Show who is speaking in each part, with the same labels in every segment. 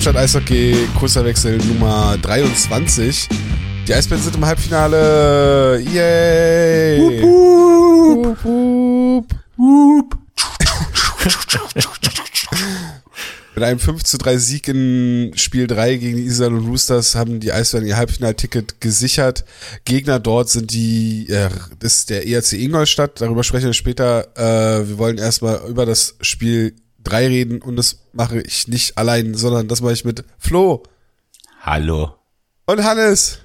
Speaker 1: Hauptstadt Eishockey, kurzer Wechsel Nummer 23. Die Eisbären sind im Halbfinale. Yay! Wup, wup. Wup. Mit einem 5 zu 3 Sieg in Spiel 3 gegen die Island und Roosters haben die Eisbären ihr Halbfinalticket gesichert. Gegner dort sind die, äh, ist der ERC Ingolstadt, darüber sprechen wir später. Äh, wir wollen erstmal über das Spiel 3 reden und das mache ich nicht allein, sondern das mache ich mit Flo.
Speaker 2: Hallo.
Speaker 1: Und Hannes.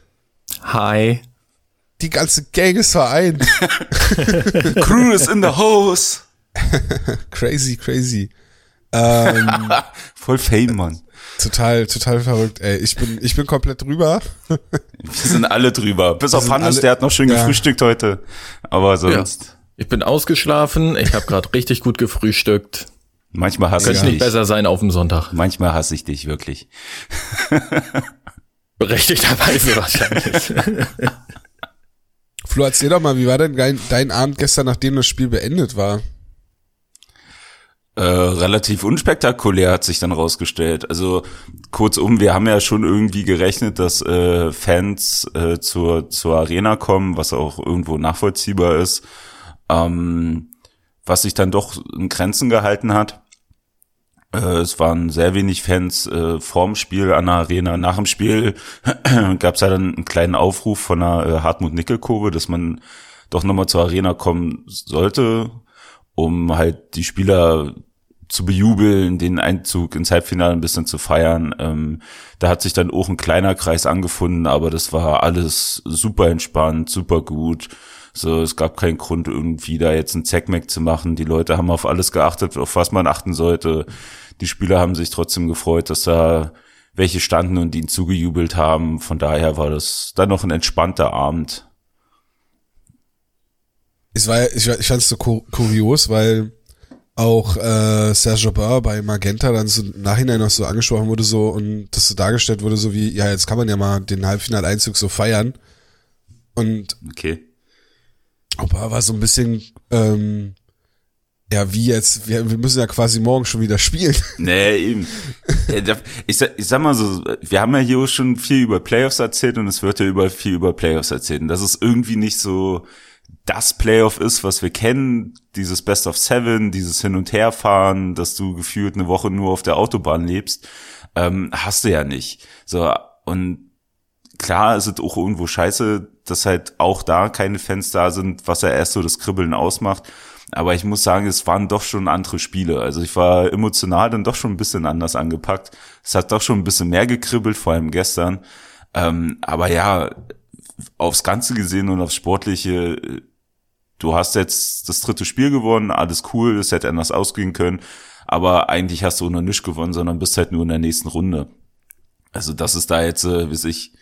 Speaker 3: Hi.
Speaker 1: Die ganze Gang ist vereint.
Speaker 2: Crew is in the house.
Speaker 1: crazy, crazy. Ähm,
Speaker 2: Voll Fame, Mann.
Speaker 1: Total, total verrückt, ey. Ich bin, ich bin komplett drüber.
Speaker 2: Wir sind alle drüber. Bis
Speaker 1: Wir
Speaker 2: auf Hannes,
Speaker 1: alle-
Speaker 2: der hat noch schön
Speaker 1: ja.
Speaker 2: gefrühstückt heute. Aber sonst,
Speaker 3: Ich bin ausgeschlafen, ich habe gerade richtig gut gefrühstückt.
Speaker 2: Manchmal hasse
Speaker 3: Könnte
Speaker 2: ich
Speaker 3: nicht
Speaker 2: dich.
Speaker 3: besser sein auf dem Sonntag.
Speaker 2: Manchmal hasse ich dich wirklich.
Speaker 3: Berechtigterweise wahrscheinlich.
Speaker 1: Flo, erzähl doch mal, wie war denn dein, dein Abend gestern, nachdem das Spiel beendet war?
Speaker 2: Äh, relativ unspektakulär hat sich dann rausgestellt. Also kurzum, wir haben ja schon irgendwie gerechnet, dass äh, Fans äh, zur, zur Arena kommen, was auch irgendwo nachvollziehbar ist. Ähm, was sich dann doch in Grenzen gehalten hat. Äh, es waren sehr wenig Fans äh, vorm Spiel an der Arena. Nach dem Spiel gab es ja dann einen kleinen Aufruf von der äh, Hartmut-Nickel-Kurve, dass man doch nochmal zur Arena kommen sollte, um halt die Spieler zu bejubeln, den Einzug ins Halbfinale ein bisschen zu feiern. Ähm, da hat sich dann auch ein kleiner Kreis angefunden, aber das war alles super entspannt, super gut. So, es gab keinen Grund, irgendwie da jetzt ein Zackmack zu machen. Die Leute haben auf alles geachtet, auf was man achten sollte. Die Spieler haben sich trotzdem gefreut, dass da welche standen und ihnen zugejubelt haben. Von daher war das dann noch ein entspannter Abend.
Speaker 1: Es war, ich, ich fand es so kur kurios, weil auch äh, Serge Aubin bei Magenta dann so im Nachhinein noch so angesprochen wurde so und das so dargestellt wurde so wie, ja, jetzt kann man ja mal den Halbfinaleinzug so feiern. Und
Speaker 2: Okay.
Speaker 1: Aubin war so ein bisschen, ähm, ja, wie jetzt, wir, wir müssen ja quasi morgen schon wieder spielen.
Speaker 2: Nee, eben. Da- Ich ich sag mal so, wir haben ja hier schon viel über Playoffs erzählt und es wird ja über viel über Playoffs erzählt. Und dass es irgendwie nicht so das Playoff ist, was wir kennen, dieses Best of Seven, dieses Hin- und Herfahren, dass du gefühlt eine Woche nur auf der Autobahn lebst, ähm, hast du ja nicht. So, und klar ist es auch irgendwo scheiße, dass halt auch da keine Fans da sind, was ja erst so das Kribbeln ausmacht. Aber ich muss sagen, es waren doch schon andere Spiele. Also ich war emotional dann doch schon ein bisschen anders angepackt. Es hat doch schon ein bisschen mehr gekribbelt, vor allem gestern. Ähm, aber ja, aufs Ganze gesehen und aufs Sportliche, du hast jetzt das dritte Spiel gewonnen, alles cool, es hätte anders ausgehen können. Aber eigentlich hast du noch nicht gewonnen, sondern bist halt nur in der nächsten Runde. Also das ist da jetzt, äh, wie ich,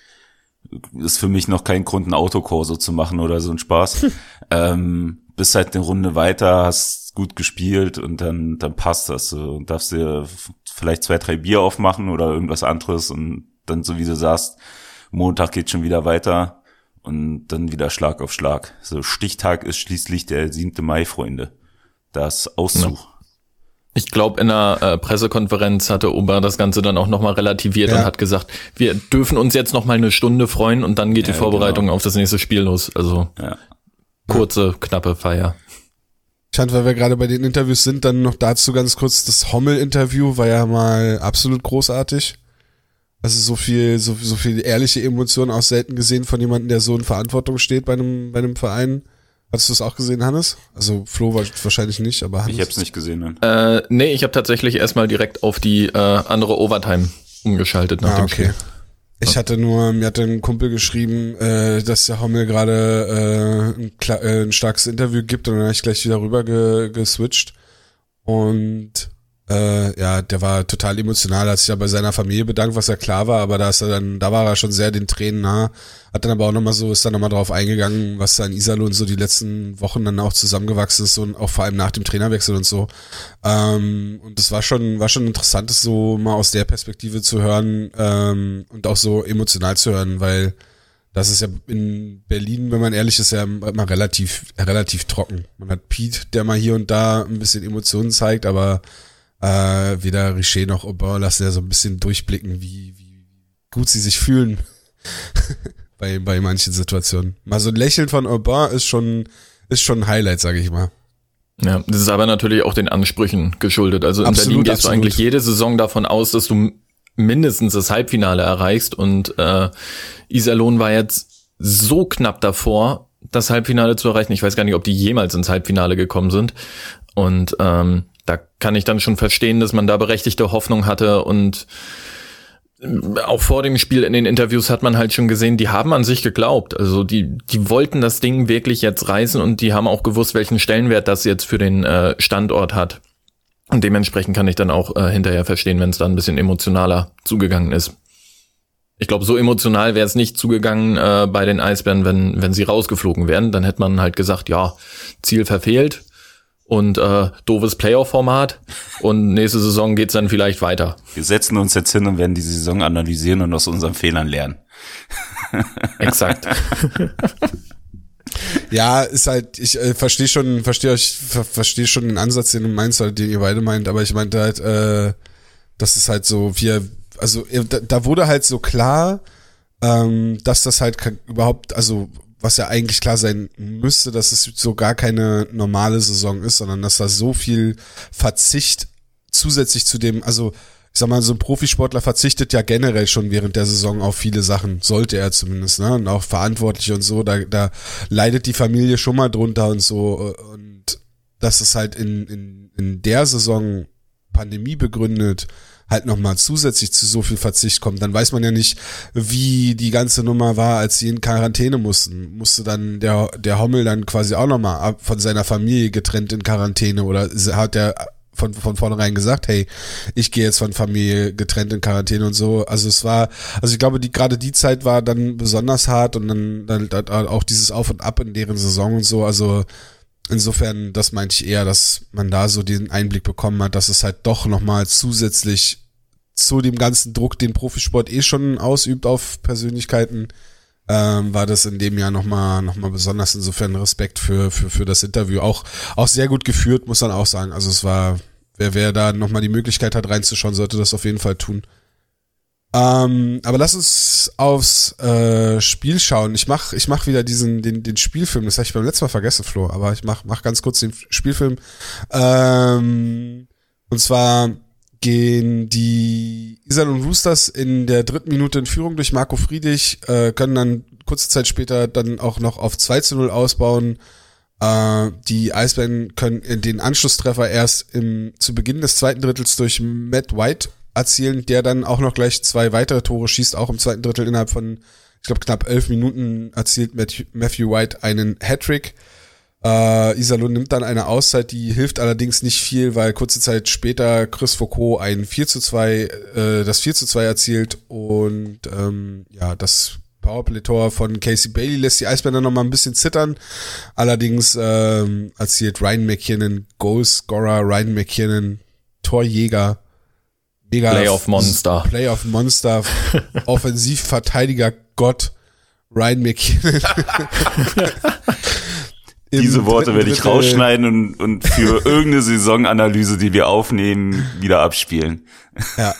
Speaker 2: ist für mich noch kein Grund, ein Autokorso zu machen oder so ein Spaß. ähm, bist halt eine Runde weiter, hast gut gespielt und dann, dann passt das. So. Und darfst dir vielleicht zwei, drei Bier aufmachen oder irgendwas anderes und dann, so wie du sagst, Montag geht schon wieder weiter und dann wieder Schlag auf Schlag. So Stichtag ist schließlich der 7. Mai, Freunde. Das Auszug.
Speaker 3: Ich glaube, in der äh, Pressekonferenz hatte Ober das Ganze dann auch nochmal relativiert
Speaker 1: Ja.
Speaker 3: und hat gesagt, wir dürfen uns jetzt nochmal eine Stunde freuen und dann geht
Speaker 2: Ja,
Speaker 3: die Vorbereitung
Speaker 2: genau.
Speaker 3: auf das nächste Spiel los. Also
Speaker 2: Ja.
Speaker 3: kurze, knappe Feier.
Speaker 1: Ich fand, weil wir gerade bei den Interviews sind, dann noch dazu ganz kurz, das Hommel-Interview war ja mal absolut großartig. Also so viel, so, so viel ehrliche Emotionen auch selten gesehen von jemandem, der so in Verantwortung steht bei einem, bei einem Verein. Hattest du es auch gesehen, Hannes? Also Flo war wahrscheinlich nicht, aber Hannes.
Speaker 2: Ich hab's nicht gesehen. Ne?
Speaker 3: Äh, nee, ich habe tatsächlich erstmal direkt auf die äh, andere Overtime umgeschaltet nach
Speaker 1: Ah,
Speaker 3: dem
Speaker 1: okay.
Speaker 3: Spiel.
Speaker 1: Ich hatte nur, mir hat ein Kumpel geschrieben, äh, dass der Hommel gerade äh, ein, äh, ein starkes Interview gibt und dann habe ich gleich wieder rüber ge geswitcht. Und äh, ja, der war total emotional, hat sich ja bei seiner Familie bedankt, was ja klar war, aber da ist er dann, da war er schon sehr den Tränen nah, hat dann aber auch nochmal so, ist dann nochmal drauf eingegangen, was da in Iserlohn so die letzten Wochen dann auch zusammengewachsen ist und auch vor allem nach dem Trainerwechsel und so. Ähm, und das war schon, war schon interessant, das so mal aus der Perspektive zu hören ähm, und auch so emotional zu hören, weil das ist ja in Berlin, wenn man ehrlich ist, ja immer relativ, relativ trocken. Man hat Pete, der mal hier und da ein bisschen Emotionen zeigt, aber äh, weder Richer noch Aubin lassen ja so ein bisschen durchblicken, wie, wie gut sie sich fühlen bei, bei manchen Situationen. Mal so ein Lächeln von Aubin ist schon, ist schon ein Highlight, sage ich mal.
Speaker 3: Ja, das ist aber natürlich auch den Ansprüchen geschuldet. Also in
Speaker 1: Absolut,
Speaker 3: Berlin gehst
Speaker 1: absolut.
Speaker 3: du eigentlich jede Saison davon aus, dass du mindestens das Halbfinale erreichst und äh, Iserlohn war jetzt so knapp davor, das Halbfinale zu erreichen. Ich weiß gar nicht, ob die jemals ins Halbfinale gekommen sind. Und ähm, da kann ich dann schon verstehen, dass man da berechtigte Hoffnung hatte und äh, auch vor dem Spiel in den Interviews hat man halt schon gesehen, die haben an sich geglaubt. Also die, die wollten das Ding wirklich jetzt reißen und die haben auch gewusst, welchen Stellenwert das jetzt für den äh, Standort hat. Und dementsprechend kann ich dann auch äh, hinterher verstehen, wenn es da ein bisschen emotionaler zugegangen ist. Ich glaube, so emotional wäre es nicht zugegangen äh, bei den Eisbären, wenn, wenn sie rausgeflogen wären. Dann hätte man halt gesagt, ja, Ziel verfehlt und äh, doofes Playoff-Format und nächste Saison geht's dann vielleicht weiter.
Speaker 2: Wir setzen uns jetzt hin und werden die Saison analysieren und aus unseren Fehlern lernen.
Speaker 3: Exakt.
Speaker 1: Ja, ist halt, ich äh, verstehe schon, verstehe euch, ver verstehe schon den Ansatz, den du meinst, oder den ihr beide meint, aber ich meinte halt, äh, das ist halt so, wir, also äh, da, da wurde halt so klar, ähm, dass das halt überhaupt, also was ja eigentlich klar sein müsste, dass es so gar keine normale Saison ist, sondern dass da so viel Verzicht zusätzlich zu dem, also ich sag mal, so ein Profisportler verzichtet ja generell schon während der Saison auf viele Sachen, sollte er zumindest, ne? Und auch verantwortlich und so, da, da leidet die Familie schon mal drunter und so. Und dass es halt in, in, in der Saison Pandemie begründet halt nochmal zusätzlich zu so viel Verzicht kommt, dann weiß man ja nicht, wie die ganze Nummer war, als sie in Quarantäne mussten. Musste dann der, der Hommel dann quasi auch nochmal von seiner Familie getrennt in Quarantäne oder hat der von, von vornherein gesagt, hey, ich gehe jetzt von Familie getrennt in Quarantäne und so. Also es war, also ich glaube, die gerade die Zeit war dann besonders hart und dann, dann, dann auch dieses Auf und Ab in deren Saison und so. Also insofern, das meinte ich eher, dass man da so den Einblick bekommen hat, dass es halt doch nochmal zusätzlich zu dem ganzen Druck, den Profisport eh schon ausübt auf Persönlichkeiten, ähm, war das in dem Jahr nochmal noch mal besonders insofern Respekt für, für, für das Interview. Auch, auch sehr gut geführt, muss man auch sagen. Also es war, wer, wer da nochmal die Möglichkeit hat reinzuschauen, sollte das auf jeden Fall tun. Ähm, aber lass uns aufs äh, Spiel schauen. Ich mach, ich mach wieder diesen, den, den Spielfilm. Das habe ich beim letzten Mal vergessen, Flo. Aber ich mach, mach ganz kurz den Spielfilm. Ähm, und zwar gehen die Iserlohn Roosters in der dritten Minute in Führung durch Marco Friedrich, äh, können dann kurze Zeit später dann auch noch auf 2 zu 0 ausbauen. Äh, die Eisbären können den Anschlusstreffer erst im, zu Beginn des zweiten Drittels durch Matt White erzielen, der dann auch noch gleich zwei weitere Tore schießt, auch im zweiten Drittel innerhalb von, ich glaube, knapp elf Minuten erzielt Matthew, White einen Hattrick. Äh, Iserlohn nimmt dann eine Auszeit, die hilft allerdings nicht viel, weil kurze Zeit später Chris Foucault ein 4 zu 2, äh, das 4 zu 2 erzielt und ähm, ja, das Powerplay-Tor von Casey Bailey lässt die Eisbänder noch mal ein bisschen zittern. Allerdings ähm, erzielt Ryan McKinnon, Goalscorer Ryan McKinnon, Torjäger, mega
Speaker 3: Playoff Monster.
Speaker 1: Playoff Monster, Offensivverteidiger Gott, Ryan McKinnon.
Speaker 2: Diese Worte werde ich rausschneiden und, und für irgendeine Saisonanalyse, die wir aufnehmen, wieder abspielen.
Speaker 1: Ja.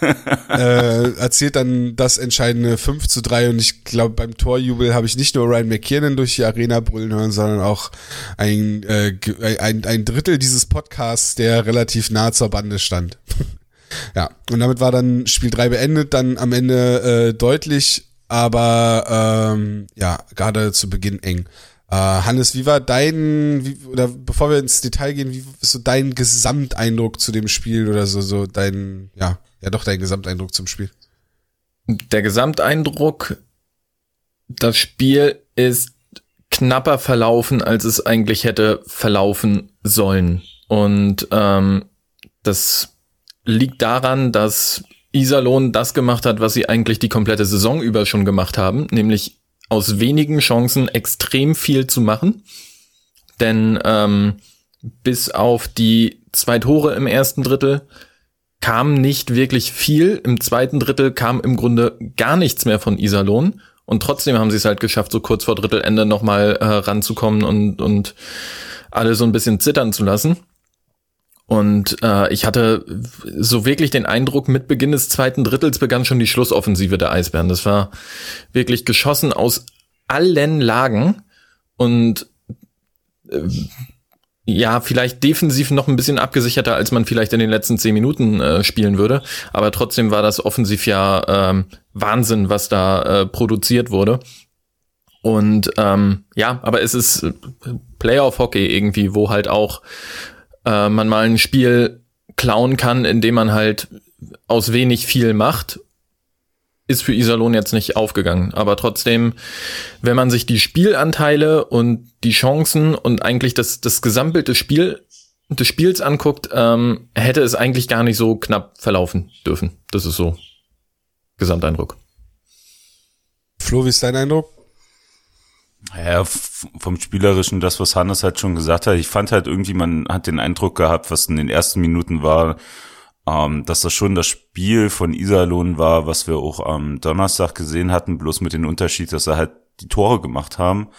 Speaker 1: äh, erzählt dann das entscheidende 5 zu 3 und ich glaube, beim Torjubel habe ich nicht nur Ryan McKiernan durch die Arena brüllen hören, sondern auch ein, äh, ein, ein Drittel dieses Podcasts, der relativ nah zur Bande stand. Ja, und damit war dann Spiel 3 beendet, dann am Ende äh, deutlich, aber ähm, ja, gerade zu Beginn eng. Äh, Hannes, wie war dein, wie, oder bevor wir ins Detail gehen, wie ist so dein Gesamteindruck zu dem Spiel oder so, so dein, ja, ja doch dein Gesamteindruck zum Spiel?
Speaker 3: Der Gesamteindruck, das Spiel ist knapper verlaufen, als es eigentlich hätte verlaufen sollen. Und ähm, das liegt daran, dass Iserlohn das gemacht hat, was sie eigentlich die komplette Saison über schon gemacht haben, nämlich aus wenigen Chancen extrem viel zu machen. Denn ähm, bis auf die zwei Tore im ersten Drittel kam nicht wirklich viel. Im zweiten Drittel kam im Grunde gar nichts mehr von Iserlohn. Und trotzdem haben sie es halt geschafft, so kurz vor Drittelende nochmal äh, ranzukommen und, und alle so ein bisschen zittern zu lassen. Und äh, ich hatte so wirklich den Eindruck, mit Beginn des zweiten Drittels begann schon die Schlussoffensive der Eisbären. Das war wirklich geschossen aus allen Lagen und äh, ja, vielleicht defensiv noch ein bisschen abgesicherter, als man vielleicht in den letzten zehn Minuten äh, spielen würde. Aber trotzdem war das offensiv ja ähm, Wahnsinn, was da äh, produziert wurde. Und ähm, ja, aber es ist Playoff-Hockey irgendwie, wo halt auch äh, man mal ein Spiel klauen kann, indem man halt aus wenig viel macht ist für Iserlohn jetzt nicht aufgegangen. Aber trotzdem, wenn man sich die Spielanteile und die Chancen und eigentlich das, das Gesamtbild des, Spiel, des Spiels anguckt, ähm, hätte es eigentlich gar nicht so knapp verlaufen dürfen. Das ist so Gesamteindruck.
Speaker 1: Flo, wie ist dein Eindruck?
Speaker 2: Ja, vom Spielerischen, das, was Hannes halt schon gesagt hat, ich fand halt irgendwie, man hat den Eindruck gehabt, was in den ersten Minuten war, ähm, dass das schon das Spiel von Iserlohn war, was wir auch am Donnerstag gesehen hatten, bloß mit dem Unterschied, dass er halt die Tore gemacht haben.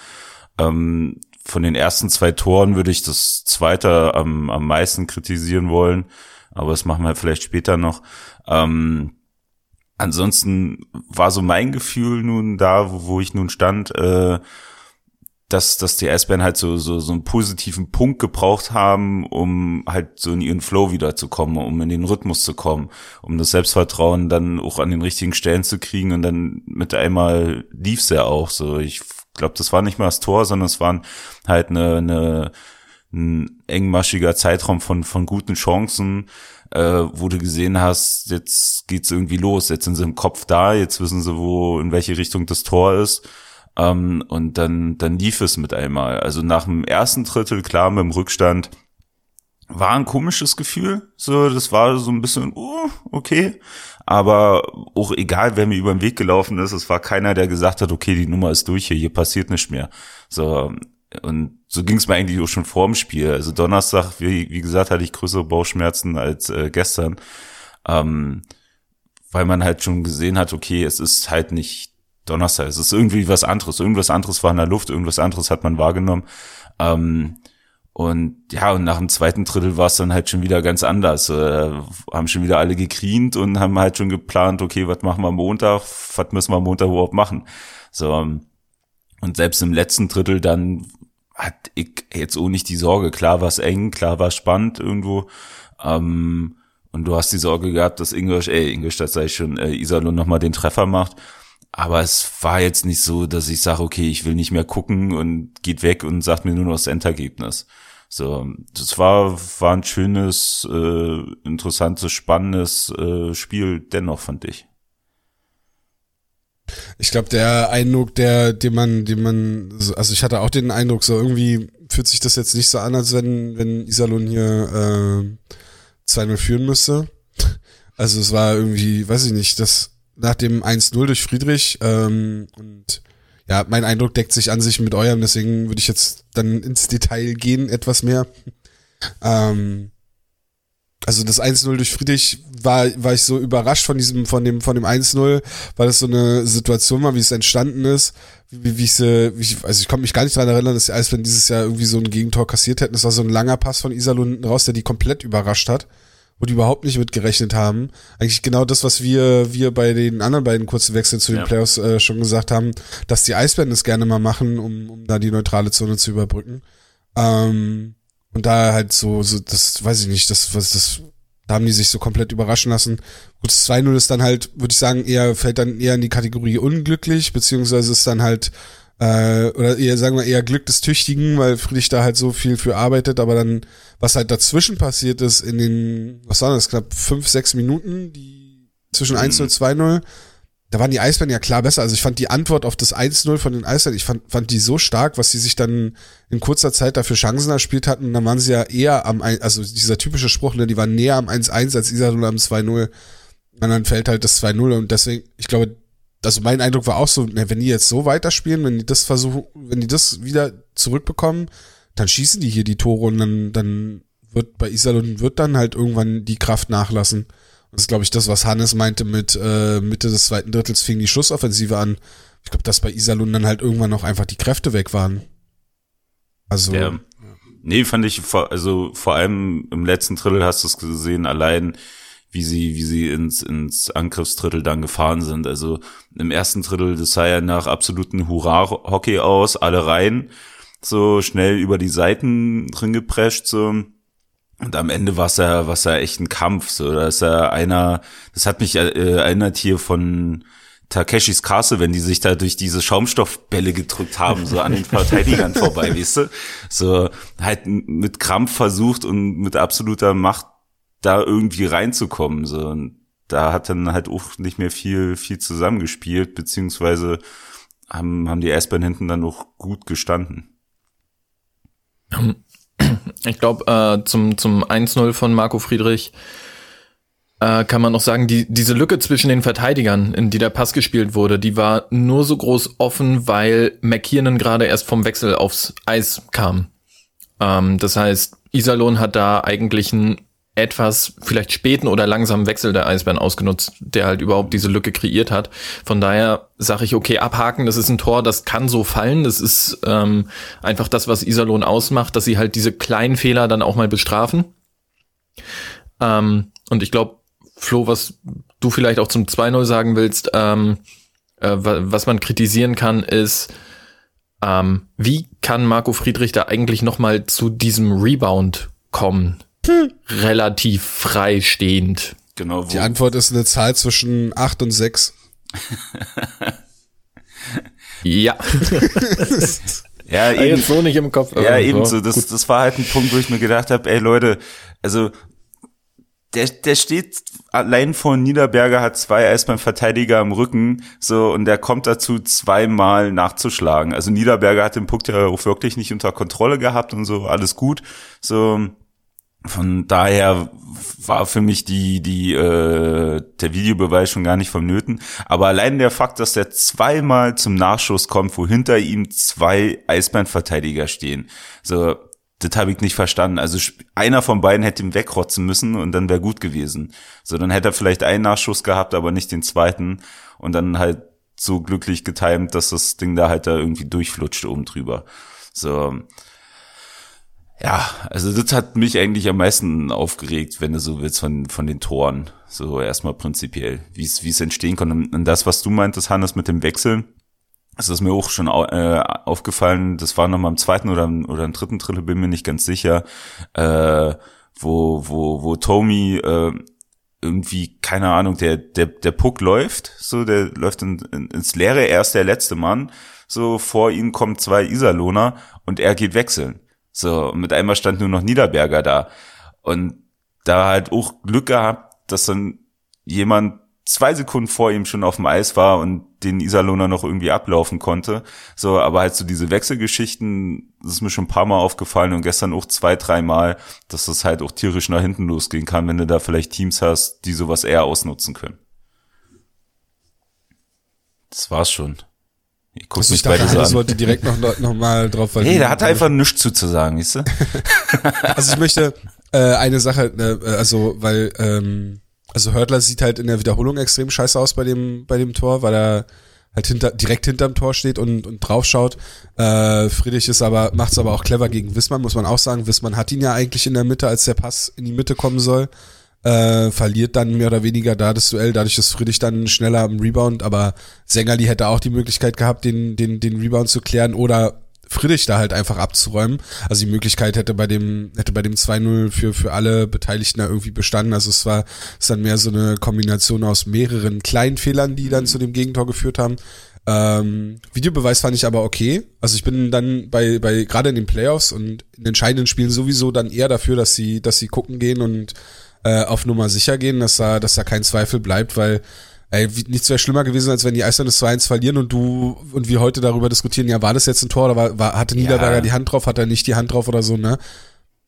Speaker 2: Ähm, von den ersten zwei Toren würde ich das zweite am, am meisten kritisieren wollen, aber das machen wir vielleicht später noch. Ähm, ansonsten war so mein Gefühl nun da, wo, wo ich nun stand, äh, dass, dass die Eisbären halt so, so, so einen positiven Punkt gebraucht haben, um halt so in ihren Flow wiederzukommen, um in den Rhythmus zu kommen, um das Selbstvertrauen dann auch an den richtigen Stellen zu kriegen und dann mit einmal lief's ja auch so. Ich glaube, das war nicht mal das Tor, sondern es waren halt eine, eine ein engmaschiger Zeitraum von, von guten Chancen, äh, wo du gesehen hast, jetzt geht's irgendwie los, jetzt sind sie im Kopf da, jetzt wissen sie, wo, in welche Richtung das Tor ist ähm, und dann, dann lief es mit einmal. Also nach dem ersten Drittel, klar, mit dem Rückstand, war ein komisches Gefühl. So, das war so ein bisschen, uh, okay. Aber auch egal, wer mir über den Weg gelaufen ist, es war keiner, der gesagt hat, okay, die Nummer ist durch hier, hier passiert nicht mehr. So, und so ging es mir eigentlich auch schon vor dem Spiel. Also Donnerstag, wie, wie gesagt, hatte ich größere Bauchschmerzen als äh, gestern. Ähm, weil man halt schon gesehen hat, okay, es ist halt nicht Donnerstag. Es ist irgendwie was anderes. Irgendwas anderes war in der Luft, irgendwas anderes hat man wahrgenommen. Ähm, und ja, und nach dem zweiten Drittel war es dann halt schon wieder ganz anders. Äh, haben schon wieder alle gekrient und haben halt schon geplant, okay, was machen wir am Montag, was müssen wir am Montag überhaupt machen. So, und selbst im letzten Drittel dann hat ich jetzt auch nicht die Sorge. Klar war es eng, klar war es spannend irgendwo. Ähm, und du hast die Sorge gehabt, dass Ingolstadt, äh, Ingolstadt sei schon, äh, Iserlohn nochmal den Treffer macht. Aber es war jetzt nicht so, dass ich sage, okay, ich will nicht mehr gucken und geht weg und sagt mir nur noch das Endergebnis. So, das war, war ein schönes, äh, interessantes, spannendes äh, Spiel dennoch, fand ich.
Speaker 1: Ich glaube, der Eindruck, der, den man, den man, also ich hatte auch den Eindruck, so irgendwie fühlt sich das jetzt nicht so an, als wenn, wenn Iserlohn hier äh, 2-0 führen müsste. Also es war irgendwie, weiß ich nicht, das nach dem 1-0 durch Friedrich. Ähm, und ja, mein Eindruck deckt sich an sich mit eurem, deswegen würde ich jetzt dann ins Detail gehen, etwas mehr. Ähm, also das 1-0 durch Friedrich war, war ich so überrascht von diesem, von dem, von dem 1-0, weil das so eine Situation war, wie es entstanden ist, wie, wie ich sie, wie ich, also ich konnte mich gar nicht daran erinnern, dass die Eisbären dieses Jahr irgendwie so ein Gegentor kassiert hätten. Das war so ein langer Pass von Iserlohn raus, der die komplett überrascht hat wo die überhaupt nicht mitgerechnet haben. Eigentlich genau das, was wir, wir bei den anderen beiden kurzen Wechseln zu den ja. Playoffs äh, schon gesagt haben, dass die Eisbären das gerne mal machen, um, um da die neutrale Zone zu überbrücken. Ähm, und da halt so, so, das weiß ich nicht, das, was das, da haben die sich so komplett überraschen lassen. Gut, das 2-0 ist dann halt, würde ich sagen, eher, fällt dann eher in die Kategorie unglücklich, beziehungsweise ist dann halt äh, oder eher, sagen wir eher Glück des Tüchtigen, weil Friedrich da halt so viel für arbeitet, aber dann, was halt dazwischen passiert ist in den, was waren das, knapp fünf, sechs Minuten, die zwischen 1-0 und 2-0, da waren die Eisbären ja klar besser. Also ich fand die Antwort auf das 1-0 von den Eisbären, ich fand, fand die so stark, was sie sich dann in kurzer Zeit dafür Chancen erspielt hatten. Dann waren sie ja eher am, also dieser typische Spruch, ne, die waren näher am 1-1 als Iserlohn am 2-0. Und dann fällt halt das 2-0 und deswegen, ich glaube, also mein Eindruck war auch so, wenn die jetzt so weiterspielen, wenn die das versuchen, wenn die das wieder zurückbekommen, dann schießen die hier die Tore und dann, dann wird bei Iserlohn wird dann halt irgendwann die Kraft nachlassen. Das ist, glaube ich, das, was Hannes meinte mit äh, Mitte des zweiten Drittels fing die Schussoffensive an. Ich glaube, dass bei Iserlohn dann halt irgendwann noch einfach die Kräfte weg waren. Also.
Speaker 2: Ja. Nee, fand ich, also vor allem im letzten Drittel hast du es gesehen, allein wie sie, wie sie ins, ins Angriffsdrittel dann gefahren sind. Also im ersten Drittel, das sah ja nach absoluten Hurra-Hockey aus, alle rein, so schnell über die Seiten drin geprescht, so. Und am Ende war es ja, war es ja echt ein Kampf, so. Da ist ja einer, das hat mich äh, erinnert hier von, Takeshis Castle, wenn die sich da durch diese Schaumstoffbälle gedrückt haben, so an den Verteidigern vorbei, weißt du? So halt mit Krampf versucht und mit absoluter Macht da irgendwie reinzukommen, so. Und da hat dann halt auch nicht mehr viel, viel zusammengespielt, beziehungsweise haben, haben die Eisbären hinten dann noch gut gestanden.
Speaker 3: Ich glaube, äh, zum, zum 1-0 von Marco Friedrich äh, kann man noch sagen, die, diese Lücke zwischen den Verteidigern, in die der Pass gespielt wurde, die war nur so groß offen, weil McKiernan gerade erst vom Wechsel aufs Eis kam. Ähm, das heißt, Iserlohn hat da eigentlich einen etwas vielleicht späten oder langsamen Wechsel der Eisbären ausgenutzt, der halt überhaupt diese Lücke kreiert hat. Von daher sage ich, okay, abhaken, das ist ein Tor, das kann so fallen. Das ist ähm, einfach das, was Iserlohn ausmacht, dass sie halt diese kleinen Fehler dann auch mal bestrafen. Ähm, und ich glaube, Flo, was du vielleicht auch zum 2-0 sagen willst, ähm, äh, was man kritisieren kann, ist, ähm, wie kann Marco Friedrich da eigentlich noch mal zu diesem Rebound kommen? Relativ freistehend.
Speaker 1: Genau. Wo Die Antwort ist eine Zahl zwischen 8 und 6.
Speaker 3: ja.
Speaker 2: ja, eben, so nicht im Kopf. Ja, ebenso. Das, das war halt ein Punkt, wo ich mir gedacht habe, ey Leute, also der, der steht allein vor Niederberger, hat zwei Eisbären-Verteidiger im Rücken, so, und der kommt dazu, zweimal nachzuschlagen. Also Niederberger hat den Puck ja auch wirklich nicht unter Kontrolle gehabt und so, alles gut, so. Von daher war für mich die, die, äh, der Videobeweis schon gar nicht vonnöten. Aber allein der Fakt, dass er zweimal zum Nachschuss kommt, wo hinter ihm zwei Eisbären-Verteidiger stehen. So, das habe ich nicht verstanden. Also einer von beiden hätte ihn wegrotzen müssen und dann wäre gut gewesen. So, dann hätte er vielleicht einen Nachschuss gehabt, aber nicht den zweiten und dann halt so glücklich getimt, dass das Ding da halt da irgendwie durchflutscht oben drüber. So. Ja, also das hat mich eigentlich am meisten aufgeregt, wenn du so willst, von, von den Toren. So erstmal prinzipiell, wie es, wie es entstehen konnte. Und das, was du meintest, Hannes, mit dem Wechseln, es ist mir auch schon äh, aufgefallen, das war nochmal im zweiten oder, oder im dritten Drittel, bin mir nicht ganz sicher, äh, wo, wo, wo Tommy äh, irgendwie, keine Ahnung, der, der, der Puck läuft, so, der läuft in, in, ins Leere, er ist der letzte Mann, so, vor ihm kommen zwei Iserlohner und er geht wechseln. So, mit einmal stand nur noch Niederberger da. Und da halt auch Glück gehabt, dass dann jemand zwei Sekunden vor ihm schon auf dem Eis war und den Iserlohner noch irgendwie ablaufen konnte. So, aber halt so diese Wechselgeschichten, das ist mir schon ein paar Mal aufgefallen und gestern auch zwei, drei Mal, dass das halt auch tierisch nach hinten losgehen kann, wenn du da vielleicht Teams hast, die sowas eher ausnutzen können. Das war's schon.
Speaker 1: Ich guck also mich beide so an. wollte direkt noch, noch mal drauf
Speaker 2: verlieren. Nee, der hat einfach nichts zuzusagen, weißt du?
Speaker 1: also ich möchte äh, eine Sache, äh, also weil ähm, also Hörtler sieht halt in der Wiederholung extrem scheiße aus bei dem, bei dem Tor, weil er halt hinter, direkt hinterm Tor steht und, und drauf schaut. Äh, Friedrich ist aber, macht's aber auch clever gegen Wissmann, muss man auch sagen. Wissmann hat ihn ja eigentlich in der Mitte, als der Pass in die Mitte kommen soll. Äh, verliert dann mehr oder weniger da das Duell, dadurch ist Friedrich dann schneller am Rebound, aber Sängerli hätte auch die Möglichkeit gehabt, den, den, den Rebound zu klären oder Friedrich da halt einfach abzuräumen. Also die Möglichkeit hätte bei dem, hätte bei dem 2-0 für, für alle Beteiligten da irgendwie bestanden. Also es war, es dann mehr so eine Kombination aus mehreren kleinen Fehlern, die dann zu dem Gegentor geführt haben. Ähm, Videobeweis fand ich aber okay. Also ich bin dann bei, bei, gerade in den Playoffs und in entscheidenden Spielen sowieso dann eher dafür, dass sie, dass sie gucken gehen und äh, auf Nummer sicher gehen, dass da, dass da kein Zweifel bleibt, weil Ey, nichts wäre schlimmer gewesen, als wenn die das 2-1 verlieren und du und wir heute darüber diskutieren, ja, war das jetzt ein Tor oder war, war hatte Niederberger ja. die Hand drauf, hat er nicht die Hand drauf oder so, ne?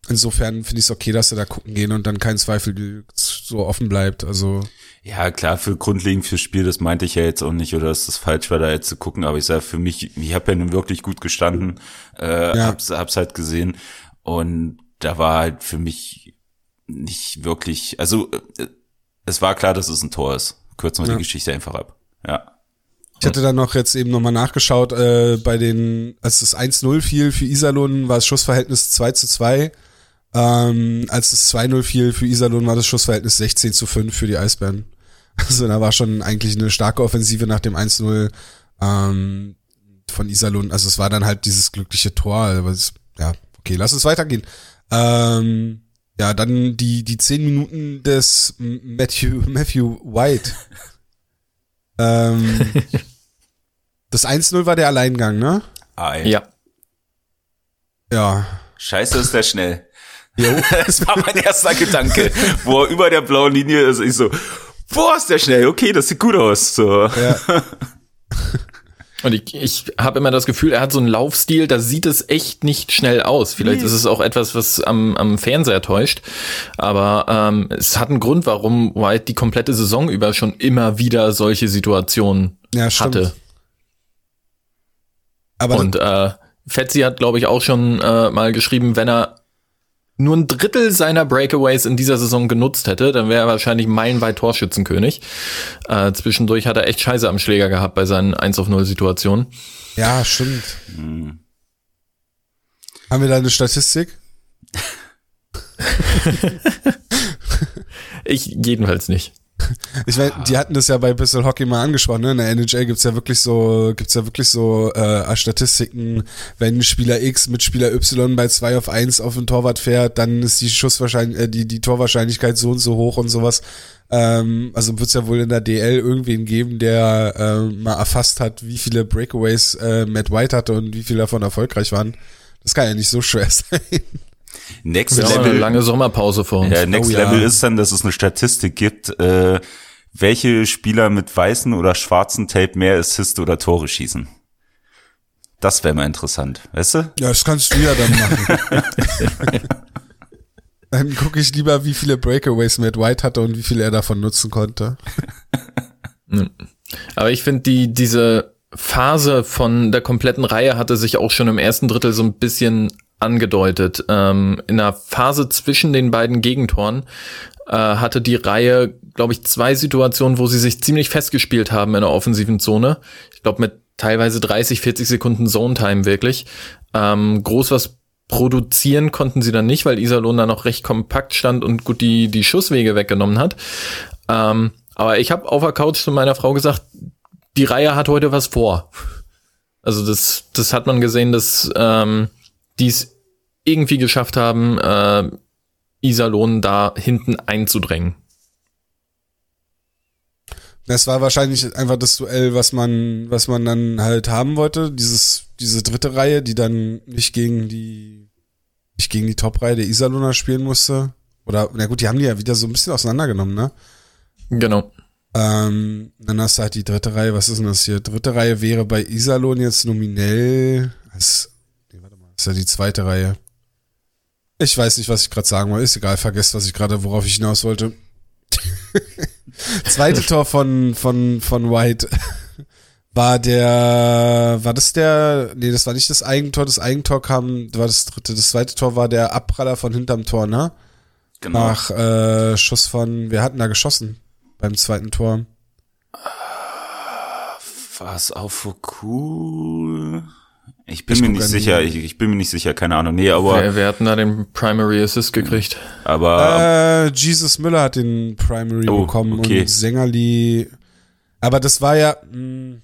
Speaker 1: Insofern finde ich es okay, dass sie da gucken gehen und dann kein Zweifel so offen bleibt. Also
Speaker 2: ja, klar, für grundlegend fürs Spiel, das meinte ich ja jetzt auch nicht, oder ist das falsch war, da jetzt zu gucken, aber ich sage für mich, ich habe ja nun wirklich gut gestanden, äh, ja. hab's, hab's halt gesehen und da war halt für mich nicht wirklich, also äh, es war klar, dass es ein Tor ist kürzen wir ja. die Geschichte einfach ab. Ja.
Speaker 1: Ich hatte dann noch jetzt eben nochmal nachgeschaut, äh, bei den, als das 1-0 fiel für Iserlohn, war das Schussverhältnis 2 zu 2. Ähm, als das 2-0 fiel für Iserlohn, war das Schussverhältnis 16 zu 5 für die Eisbären. Also da war schon eigentlich eine starke Offensive nach dem 1-0 ähm, von Iserlohn. Also es war dann halt dieses glückliche Tor. Aber es, ja, okay, lass uns weitergehen. Ähm, ja, dann die, die zehn Minuten des Matthew, Matthew White. ähm, das 1-0 war der Alleingang, ne?
Speaker 2: Ei.
Speaker 3: Ja.
Speaker 1: Ja.
Speaker 2: Scheiße ist der schnell.
Speaker 1: Jo.
Speaker 2: Das war mein erster Gedanke, wo er über der blauen Linie ist. Ich so, boah, ist der schnell. Okay, das sieht gut aus. So.
Speaker 1: Ja.
Speaker 3: Und ich, ich habe immer das Gefühl, er hat so einen Laufstil, da sieht es echt nicht schnell aus. Vielleicht ist es auch etwas, was am, am Fernseher täuscht. Aber ähm, es hat einen Grund, warum White die komplette Saison über schon immer wieder solche Situationen
Speaker 1: Ja,
Speaker 3: hatte.
Speaker 1: Aber
Speaker 3: Und äh, Fetzi hat, glaube ich, auch schon äh, mal geschrieben, wenn er nur ein Drittel seiner Breakaways in dieser Saison genutzt hätte, dann wäre er wahrscheinlich meilenweit Torschützenkönig. Äh, zwischendurch hat er echt Scheiße am Schläger gehabt bei seinen 1 auf 0 Situationen.
Speaker 1: ja, stimmt. Haben wir da eine Statistik?
Speaker 3: Ich jedenfalls nicht.
Speaker 1: Ich meine, die hatten das ja bei Bissell Hockey mal angesprochen, ne? In der NHL gibt's ja wirklich so, gibt's ja wirklich so äh, Statistiken, wenn Spieler X mit Spieler Y bei 2 auf 1 auf den Torwart fährt, dann ist die Schusswahrscheinlichkeit, äh, die, die Torwahrscheinlichkeit so und so hoch und sowas. Ähm, also wird's ja wohl in der DL irgendwen geben, der äh, mal erfasst hat, wie viele Breakaways äh, Matt White hatte und wie viele davon erfolgreich waren. Das kann ja nicht so schwer sein.
Speaker 2: Next
Speaker 3: eine
Speaker 2: Level.
Speaker 3: lange Sommerpause vor uns.
Speaker 2: Ja, Next
Speaker 1: Oh, ja.
Speaker 2: Level ist dann, dass es eine Statistik gibt, äh, welche Spieler mit weißen oder schwarzen Tape mehr Assist oder Tore schießen. Das wäre mal interessant, weißt du?
Speaker 1: Ja, das kannst du ja dann machen. dann gucke ich lieber, wie viele Breakaways Matt White hatte und wie viel er davon nutzen konnte.
Speaker 3: Aber ich finde, die, diese Phase von der kompletten Reihe hatte sich auch schon im ersten Drittel so ein bisschen angedeutet. Ähm, in der Phase zwischen den beiden Gegentoren äh, hatte die Reihe, glaube ich, zwei Situationen, wo sie sich ziemlich festgespielt haben in der offensiven Zone. Ich glaube, mit teilweise 30, 40 Sekunden Zone-Time wirklich. Ähm, groß was produzieren konnten sie dann nicht, weil Iserlohn da noch recht kompakt stand und gut die, die Schusswege weggenommen hat. Ähm, aber ich habe auf der Couch zu meiner Frau gesagt, die Reihe hat heute was vor. Also das, das hat man gesehen, dass ähm, die es irgendwie geschafft haben, äh, Iserlohn da hinten einzudrängen.
Speaker 1: Das war wahrscheinlich einfach das Duell, was man, was man dann halt haben wollte. Dieses, diese dritte Reihe, die dann nicht gegen die, nicht gegen die Top-Reihe der Iserlohner spielen musste. Oder, na gut, die haben die ja wieder so ein bisschen auseinandergenommen, ne?
Speaker 3: Genau.
Speaker 1: Ähm, dann hast du halt die dritte Reihe, was ist denn das hier? Dritte Reihe wäre bei Iserlohn jetzt nominell, das, nee, warte mal, das ist ja die zweite Reihe. Ich weiß nicht, was ich gerade sagen wollte, ist egal, vergesst, was ich gerade, worauf ich hinaus wollte. Zweite Tor von, von, von White war der, war das der, nee, das war nicht das Eigentor, das Eigentor kam, war das dritte, das zweite Tor war der Abpraller von hinterm Tor, ne?
Speaker 2: Genau.
Speaker 1: Nach äh, Schuss von, wir hatten da geschossen beim zweiten Tor.
Speaker 2: Was auf cool? Ich bin
Speaker 1: Ich
Speaker 2: mir nicht sicher, ich, ich bin mir nicht sicher, keine Ahnung. Nee, aber,
Speaker 3: Wer, wer hat denn da den Primary Assist gekriegt?
Speaker 2: aber
Speaker 1: Äh, Jesus Müller hat den Primary
Speaker 2: Oh,
Speaker 1: bekommen
Speaker 2: okay.
Speaker 1: und Sängerli. Aber das war ja, mh,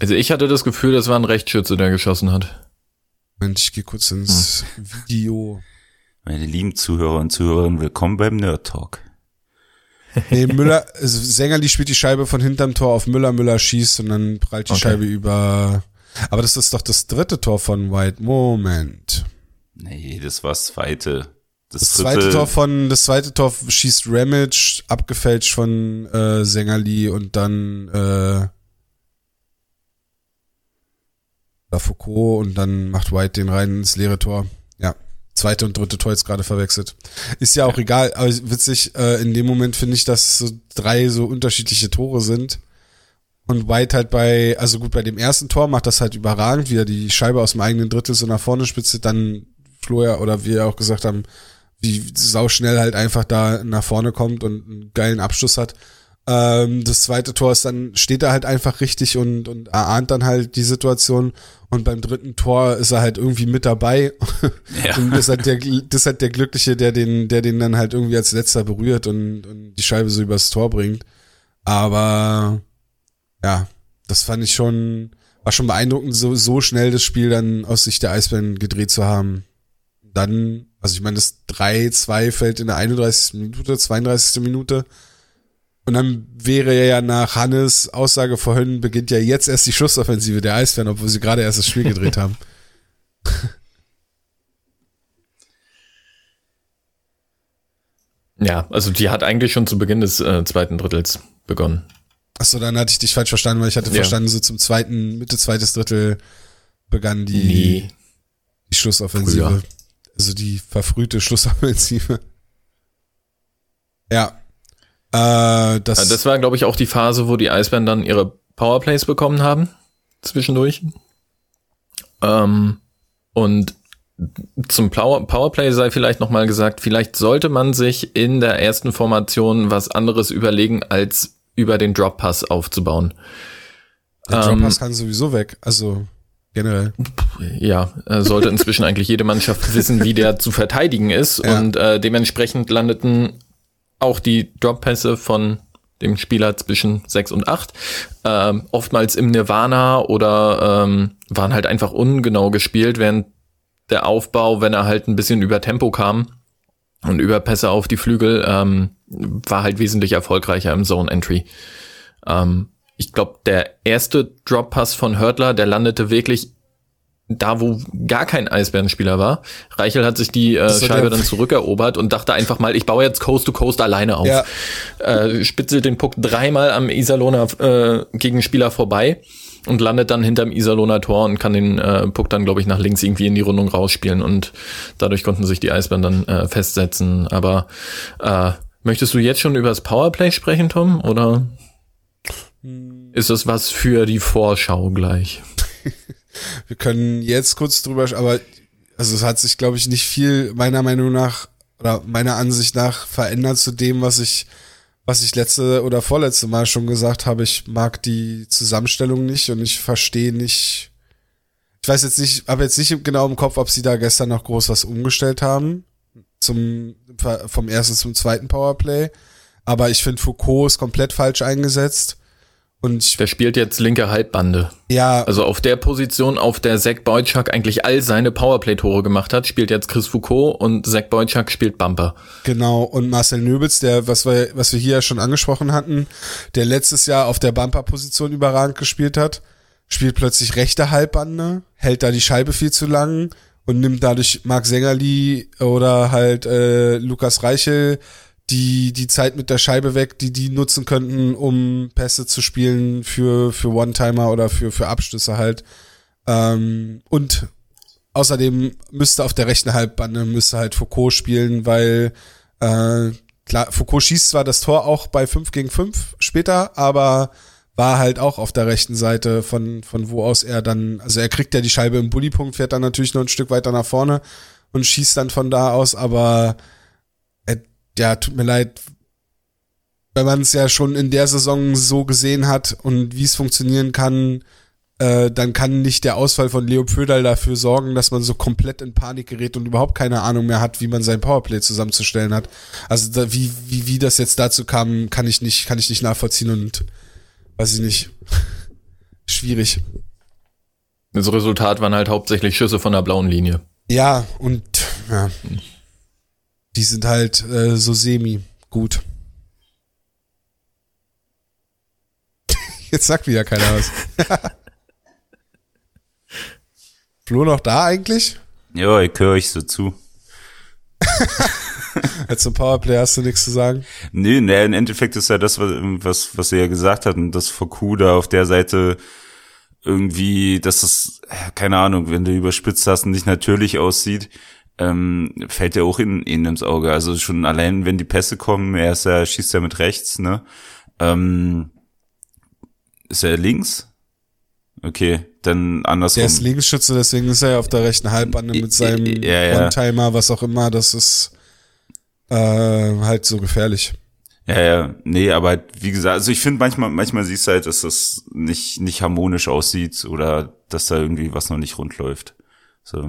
Speaker 3: Also ich hatte das Gefühl, das war ein Rechtsschütze, der geschossen hat.
Speaker 1: Moment, ich gehe kurz ins
Speaker 2: Hm.
Speaker 1: Video.
Speaker 2: meine lieben Zuhörer und Zuhörerinnen, willkommen beim Nerd Talk.
Speaker 1: Nee, Müller, also Sängerli spielt die Scheibe von hinterm Tor auf Müller, Müller schießt und dann prallt die
Speaker 3: Okay.
Speaker 1: Scheibe über. Aber das ist doch das dritte Tor von White. Moment.
Speaker 2: Nee, das war das zweite. Das,
Speaker 1: Das zweite Tor von, das zweite Tor schießt Ramage, abgefälscht von äh, Sängerli und dann äh, da Foucault und dann macht White den rein ins leere Tor. Ja, zweite und dritte Tor jetzt gerade verwechselt. Ist ja auch egal, aber witzig, äh, in dem Moment finde ich, dass so drei so unterschiedliche Tore sind. Und White halt bei, also gut, bei dem ersten Tor macht das halt überragend, wie er die Scheibe aus dem eigenen Drittel so nach vorne spitzt, dann Florian oder wie wir auch gesagt haben, wie sauschnell halt einfach da nach vorne kommt und einen geilen Abschluss hat. Ähm, das zweite Tor ist dann, steht er halt einfach richtig und, und erahnt dann halt die Situation. Und beim dritten Tor ist er halt irgendwie mit dabei. Ja. und das ist, halt der, das ist halt der Glückliche, der den, der den dann halt irgendwie als letzter berührt und, und die Scheibe so übers Tor bringt. Aber ja, das fand ich schon, war schon beeindruckend, so, so schnell das Spiel dann aus Sicht der Eisbären gedreht zu haben. Dann, also ich meine, das 3-2 fällt in der 31. Minute, 32. Minute. Und dann wäre ja nach Hannes Aussage vorhin, beginnt ja jetzt erst die Schussoffensive der Eisbären, obwohl sie gerade erst das Spiel gedreht haben.
Speaker 3: Ja, also die hat eigentlich schon zu Beginn des äh, zweiten Drittels begonnen.
Speaker 1: Achso, dann hatte ich dich falsch verstanden, weil ich hatte ja. verstanden, so zum zweiten, Mitte zweites Drittel begann die, nee. die Schlussoffensive. Früher. Also die verfrühte Schlussoffensive. Ja.
Speaker 3: Äh, das, das war, glaube ich, auch die Phase, wo die Eisbären dann ihre Powerplays bekommen haben. Zwischendurch. Ähm, und zum Power Powerplay sei vielleicht nochmal gesagt, vielleicht sollte man sich in der ersten Formation was anderes überlegen, als über den Drop Pass aufzubauen.
Speaker 1: Der Drop Pass ähm, kann sowieso weg, also generell.
Speaker 3: Ja, äh, sollte inzwischen eigentlich jede Mannschaft wissen, wie der zu verteidigen ist ja. und äh, dementsprechend landeten auch die Drop Pässe von dem Spieler zwischen 6 und 8, ähm, oftmals im Nirvana oder ähm, waren halt einfach ungenau gespielt, während der Aufbau, wenn er halt ein bisschen über Tempo kam und über Pässe auf die Flügel, ähm, war halt wesentlich erfolgreicher im Zone Entry. Ähm, ich glaube, der erste Drop Pass von Hörtler, der landete wirklich da, wo gar kein Eisbärenspieler war. Reichel hat sich die äh, Scheibe dann zurückerobert und dachte einfach mal, ich baue jetzt Coast to Coast alleine auf. Ja. Äh, spitzelt den Puck dreimal am Iserlohner äh, Gegenspieler vorbei und landet dann hinterm Iserlohner Tor und kann den äh, Puck dann, glaube ich, nach links irgendwie in die Rundung rausspielen und dadurch konnten sich die Eisbären dann äh, festsetzen. Aber äh, möchtest du jetzt schon über das Powerplay sprechen, Tom? Oder hm. ist das was für die Vorschau gleich?
Speaker 1: Wir können jetzt kurz drüber, aber also es hat sich, glaube ich, nicht viel meiner Meinung nach oder meiner Ansicht nach verändert zu dem, was ich was ich letzte oder vorletzte Mal schon gesagt habe, ich mag die Zusammenstellung nicht und ich verstehe nicht. Ich weiß jetzt nicht, habe jetzt nicht genau im Kopf, ob sie da gestern noch groß was umgestellt haben. Zum, vom ersten zum zweiten Powerplay. Aber ich finde, Foucault ist komplett falsch eingesetzt. Und ich,
Speaker 3: der spielt jetzt linke Halbbande. Ja. Also auf der Position, auf der Zach Boyczak eigentlich all seine Powerplay-Tore gemacht hat, spielt jetzt Chris Foucault und Zach Boyczak spielt Bumper.
Speaker 1: Genau. Und Marcel Nöbels, der, was wir, was wir hier ja schon angesprochen hatten, der letztes Jahr auf der Bumper-Position überragend gespielt hat, spielt plötzlich rechte Halbbande, hält da die Scheibe viel zu lang und nimmt dadurch Marc Sängerli oder halt äh, Lukas Reichel die, die Zeit mit der Scheibe weg, die die nutzen könnten, um Pässe zu spielen für, für One-Timer oder für, für Abschlüsse halt. Ähm, und außerdem müsste auf der rechten Halbbande müsste halt Foucault spielen, weil äh, klar, Foucault schießt zwar das Tor auch bei 5 gegen 5 später, aber war halt auch auf der rechten Seite, von, von wo aus er dann, also er kriegt ja die Scheibe im Bullypunkt, fährt dann natürlich noch ein Stück weiter nach vorne und schießt dann von da aus, aber ja, tut mir leid, wenn man es ja schon in der Saison so gesehen hat und wie es funktionieren kann, äh, dann kann nicht der Ausfall von Leo Pödal dafür sorgen, dass man so komplett in Panik gerät und überhaupt keine Ahnung mehr hat, wie man sein Powerplay zusammenzustellen hat. Also da, wie, wie, wie das jetzt dazu kam, kann ich nicht, kann ich nicht nachvollziehen und weiß ich nicht. Schwierig.
Speaker 3: Das Resultat waren halt hauptsächlich Schüsse von der blauen Linie.
Speaker 1: Ja, und ja. Die sind halt äh, so semi gut. Jetzt sagt wieder keiner was. Flo noch da eigentlich?
Speaker 2: Ja, ich höre euch so zu.
Speaker 1: Als zum Powerplay hast du nichts zu sagen?
Speaker 2: Nee, nee, im Endeffekt ist ja das, was, was er ja gesagt hat, und das Fokuda auf der Seite irgendwie, dass das, keine Ahnung, wenn du überspitzt hast und nicht natürlich aussieht, ähm, fällt er auch in, in ins Auge. Also schon allein, wenn die Pässe kommen, er ist ja, schießt ja mit rechts, ne? Ähm, ist er links? Okay, dann andersrum.
Speaker 1: Der ist Linksschütze, deswegen ist er ja auf der rechten Halbbande mit seinem ja, ja. One-Timer, was auch immer, das ist äh, halt so gefährlich.
Speaker 2: Ja, ja, nee, aber wie gesagt, also ich finde manchmal, manchmal siehst du halt, dass das nicht, nicht harmonisch aussieht oder dass da irgendwie was noch nicht rund läuft. So,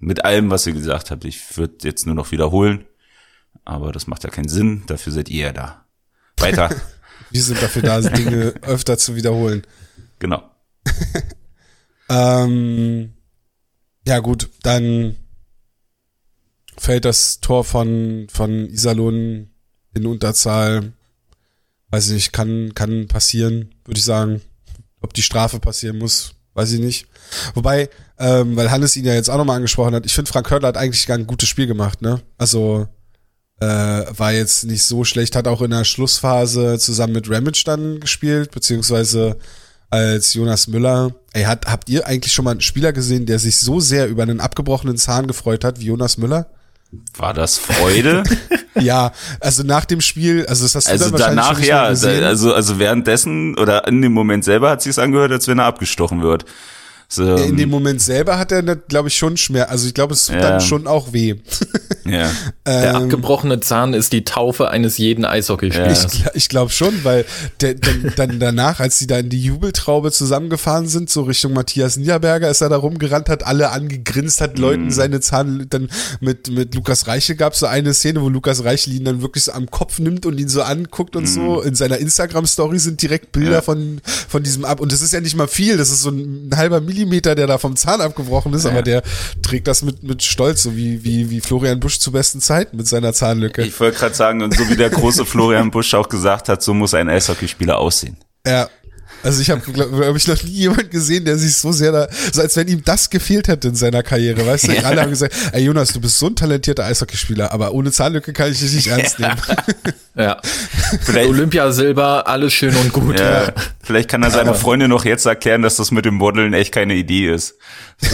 Speaker 2: mit allem, was ihr gesagt habt, ich würde jetzt nur noch wiederholen, aber das macht ja keinen Sinn, dafür seid ihr ja da. Weiter.
Speaker 1: Wir sind dafür da, Dinge öfter zu wiederholen.
Speaker 2: Genau.
Speaker 1: Ähm, ja gut, dann fällt das Tor von, von Iserlohn in Unterzahl. Weiß ich nicht, kann, kann passieren, würde ich sagen. Ob die Strafe passieren muss, weiß ich nicht. Wobei, ähm, weil Hannes ihn ja jetzt auch nochmal angesprochen hat, ich finde, Frank Hörtler hat eigentlich gar ein gutes Spiel gemacht, ne? Also, äh, war jetzt nicht so schlecht, hat auch in der Schlussphase zusammen mit Ramage dann gespielt, beziehungsweise als Jonas Müller. Ey, hat, habt ihr eigentlich schon mal einen Spieler gesehen, der sich so sehr über einen abgebrochenen Zahn gefreut hat wie Jonas Müller?
Speaker 2: War das Freude?
Speaker 1: ja, also nach dem Spiel, also das hast du
Speaker 2: also
Speaker 1: dann wahrscheinlich
Speaker 2: danach ja, also also währenddessen oder in dem Moment selber hat sich's angehört, als wenn er abgestochen wird. So,
Speaker 1: in dem Moment selber hat er, glaube ich, schon Schmerz. Also ich glaube, es tut
Speaker 2: Ja.
Speaker 1: dann schon auch weh.
Speaker 2: ja.
Speaker 3: Der
Speaker 1: Ähm,
Speaker 3: abgebrochene Zahn ist die Taufe eines jeden Eishockeyspielers.
Speaker 1: Ich, ich glaube schon, weil der, dann, dann danach, als sie da in die Jubeltraube zusammengefahren sind, so Richtung Matthias Niederberger, ist er da rumgerannt, hat alle angegrinst, hat Leuten seine Zahn, dann mit, mit Lukas Reichel gab es so eine Szene, wo Lukas Reichel ihn dann wirklich so am Kopf nimmt und ihn so anguckt und so. In seiner Instagram-Story sind direkt Bilder
Speaker 2: Ja.
Speaker 1: von, von diesem ab. Und das ist ja nicht mal viel, das ist so ein, halber Millimeter, der da vom Zahn abgebrochen ist, aber der trägt das mit, mit Stolz, so wie, wie, wie Florian Busch zu besten Zeiten mit seiner Zahnlücke.
Speaker 2: Ich wollte gerade sagen, und so wie der große Florian Busch auch gesagt hat, so muss ein Eishockeyspieler aussehen.
Speaker 1: Ja. Also ich habe, glaube glaub ich, noch nie jemand gesehen, der sich so sehr da, so als wenn ihm das gefehlt hätte in seiner Karriere, weißt du? Alle haben gesagt, ey Jonas, du bist so ein talentierter Eishockeyspieler, aber ohne Zahnlücke kann ich dich nicht ernst nehmen.
Speaker 3: Ja.
Speaker 2: Vielleicht,
Speaker 3: Olympiasilber, alles schön und gut.
Speaker 2: ja, vielleicht kann er seiner Freundin noch jetzt erklären, dass das mit dem Modeln echt keine Idee ist.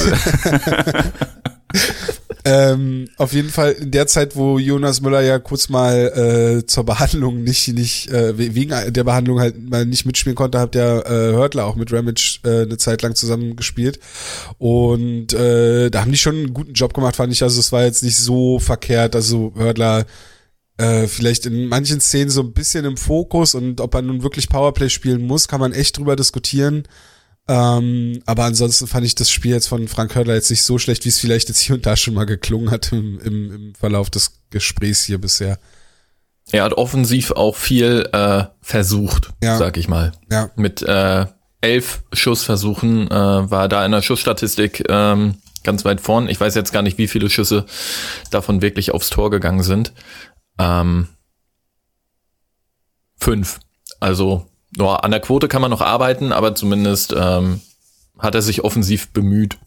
Speaker 1: ähm, auf jeden Fall in der Zeit, wo Jonas Müller ja kurz mal äh, zur Behandlung nicht, nicht äh, we- wegen der Behandlung halt mal nicht mitspielen konnte, hat der äh, Hörtler auch mit Ramage äh, eine Zeit lang zusammen gespielt. Und äh, da haben die schon einen guten Job gemacht, fand ich. Also es war jetzt nicht so verkehrt. Also Hörtler äh, vielleicht in manchen Szenen so ein bisschen im Fokus und ob er nun wirklich Powerplay spielen muss, kann man echt drüber diskutieren. Ähm, aber ansonsten fand ich das Spiel jetzt von Frank Hörtler jetzt nicht so schlecht, wie es vielleicht jetzt hier und da schon mal geklungen hat im, im, im Verlauf des Gesprächs hier bisher.
Speaker 3: Er hat offensiv auch viel äh, versucht,
Speaker 1: Ja.
Speaker 3: sag ich mal.
Speaker 1: Ja,
Speaker 3: Mit äh, elf Schussversuchen äh, war da in der Schussstatistik ähm, ganz weit vorn. Ich weiß jetzt gar nicht, wie viele Schüsse davon wirklich aufs Tor gegangen sind. Ähm, fünf. Also ja, an der Quote kann man noch arbeiten, aber zumindest ähm, hat er sich offensiv bemüht.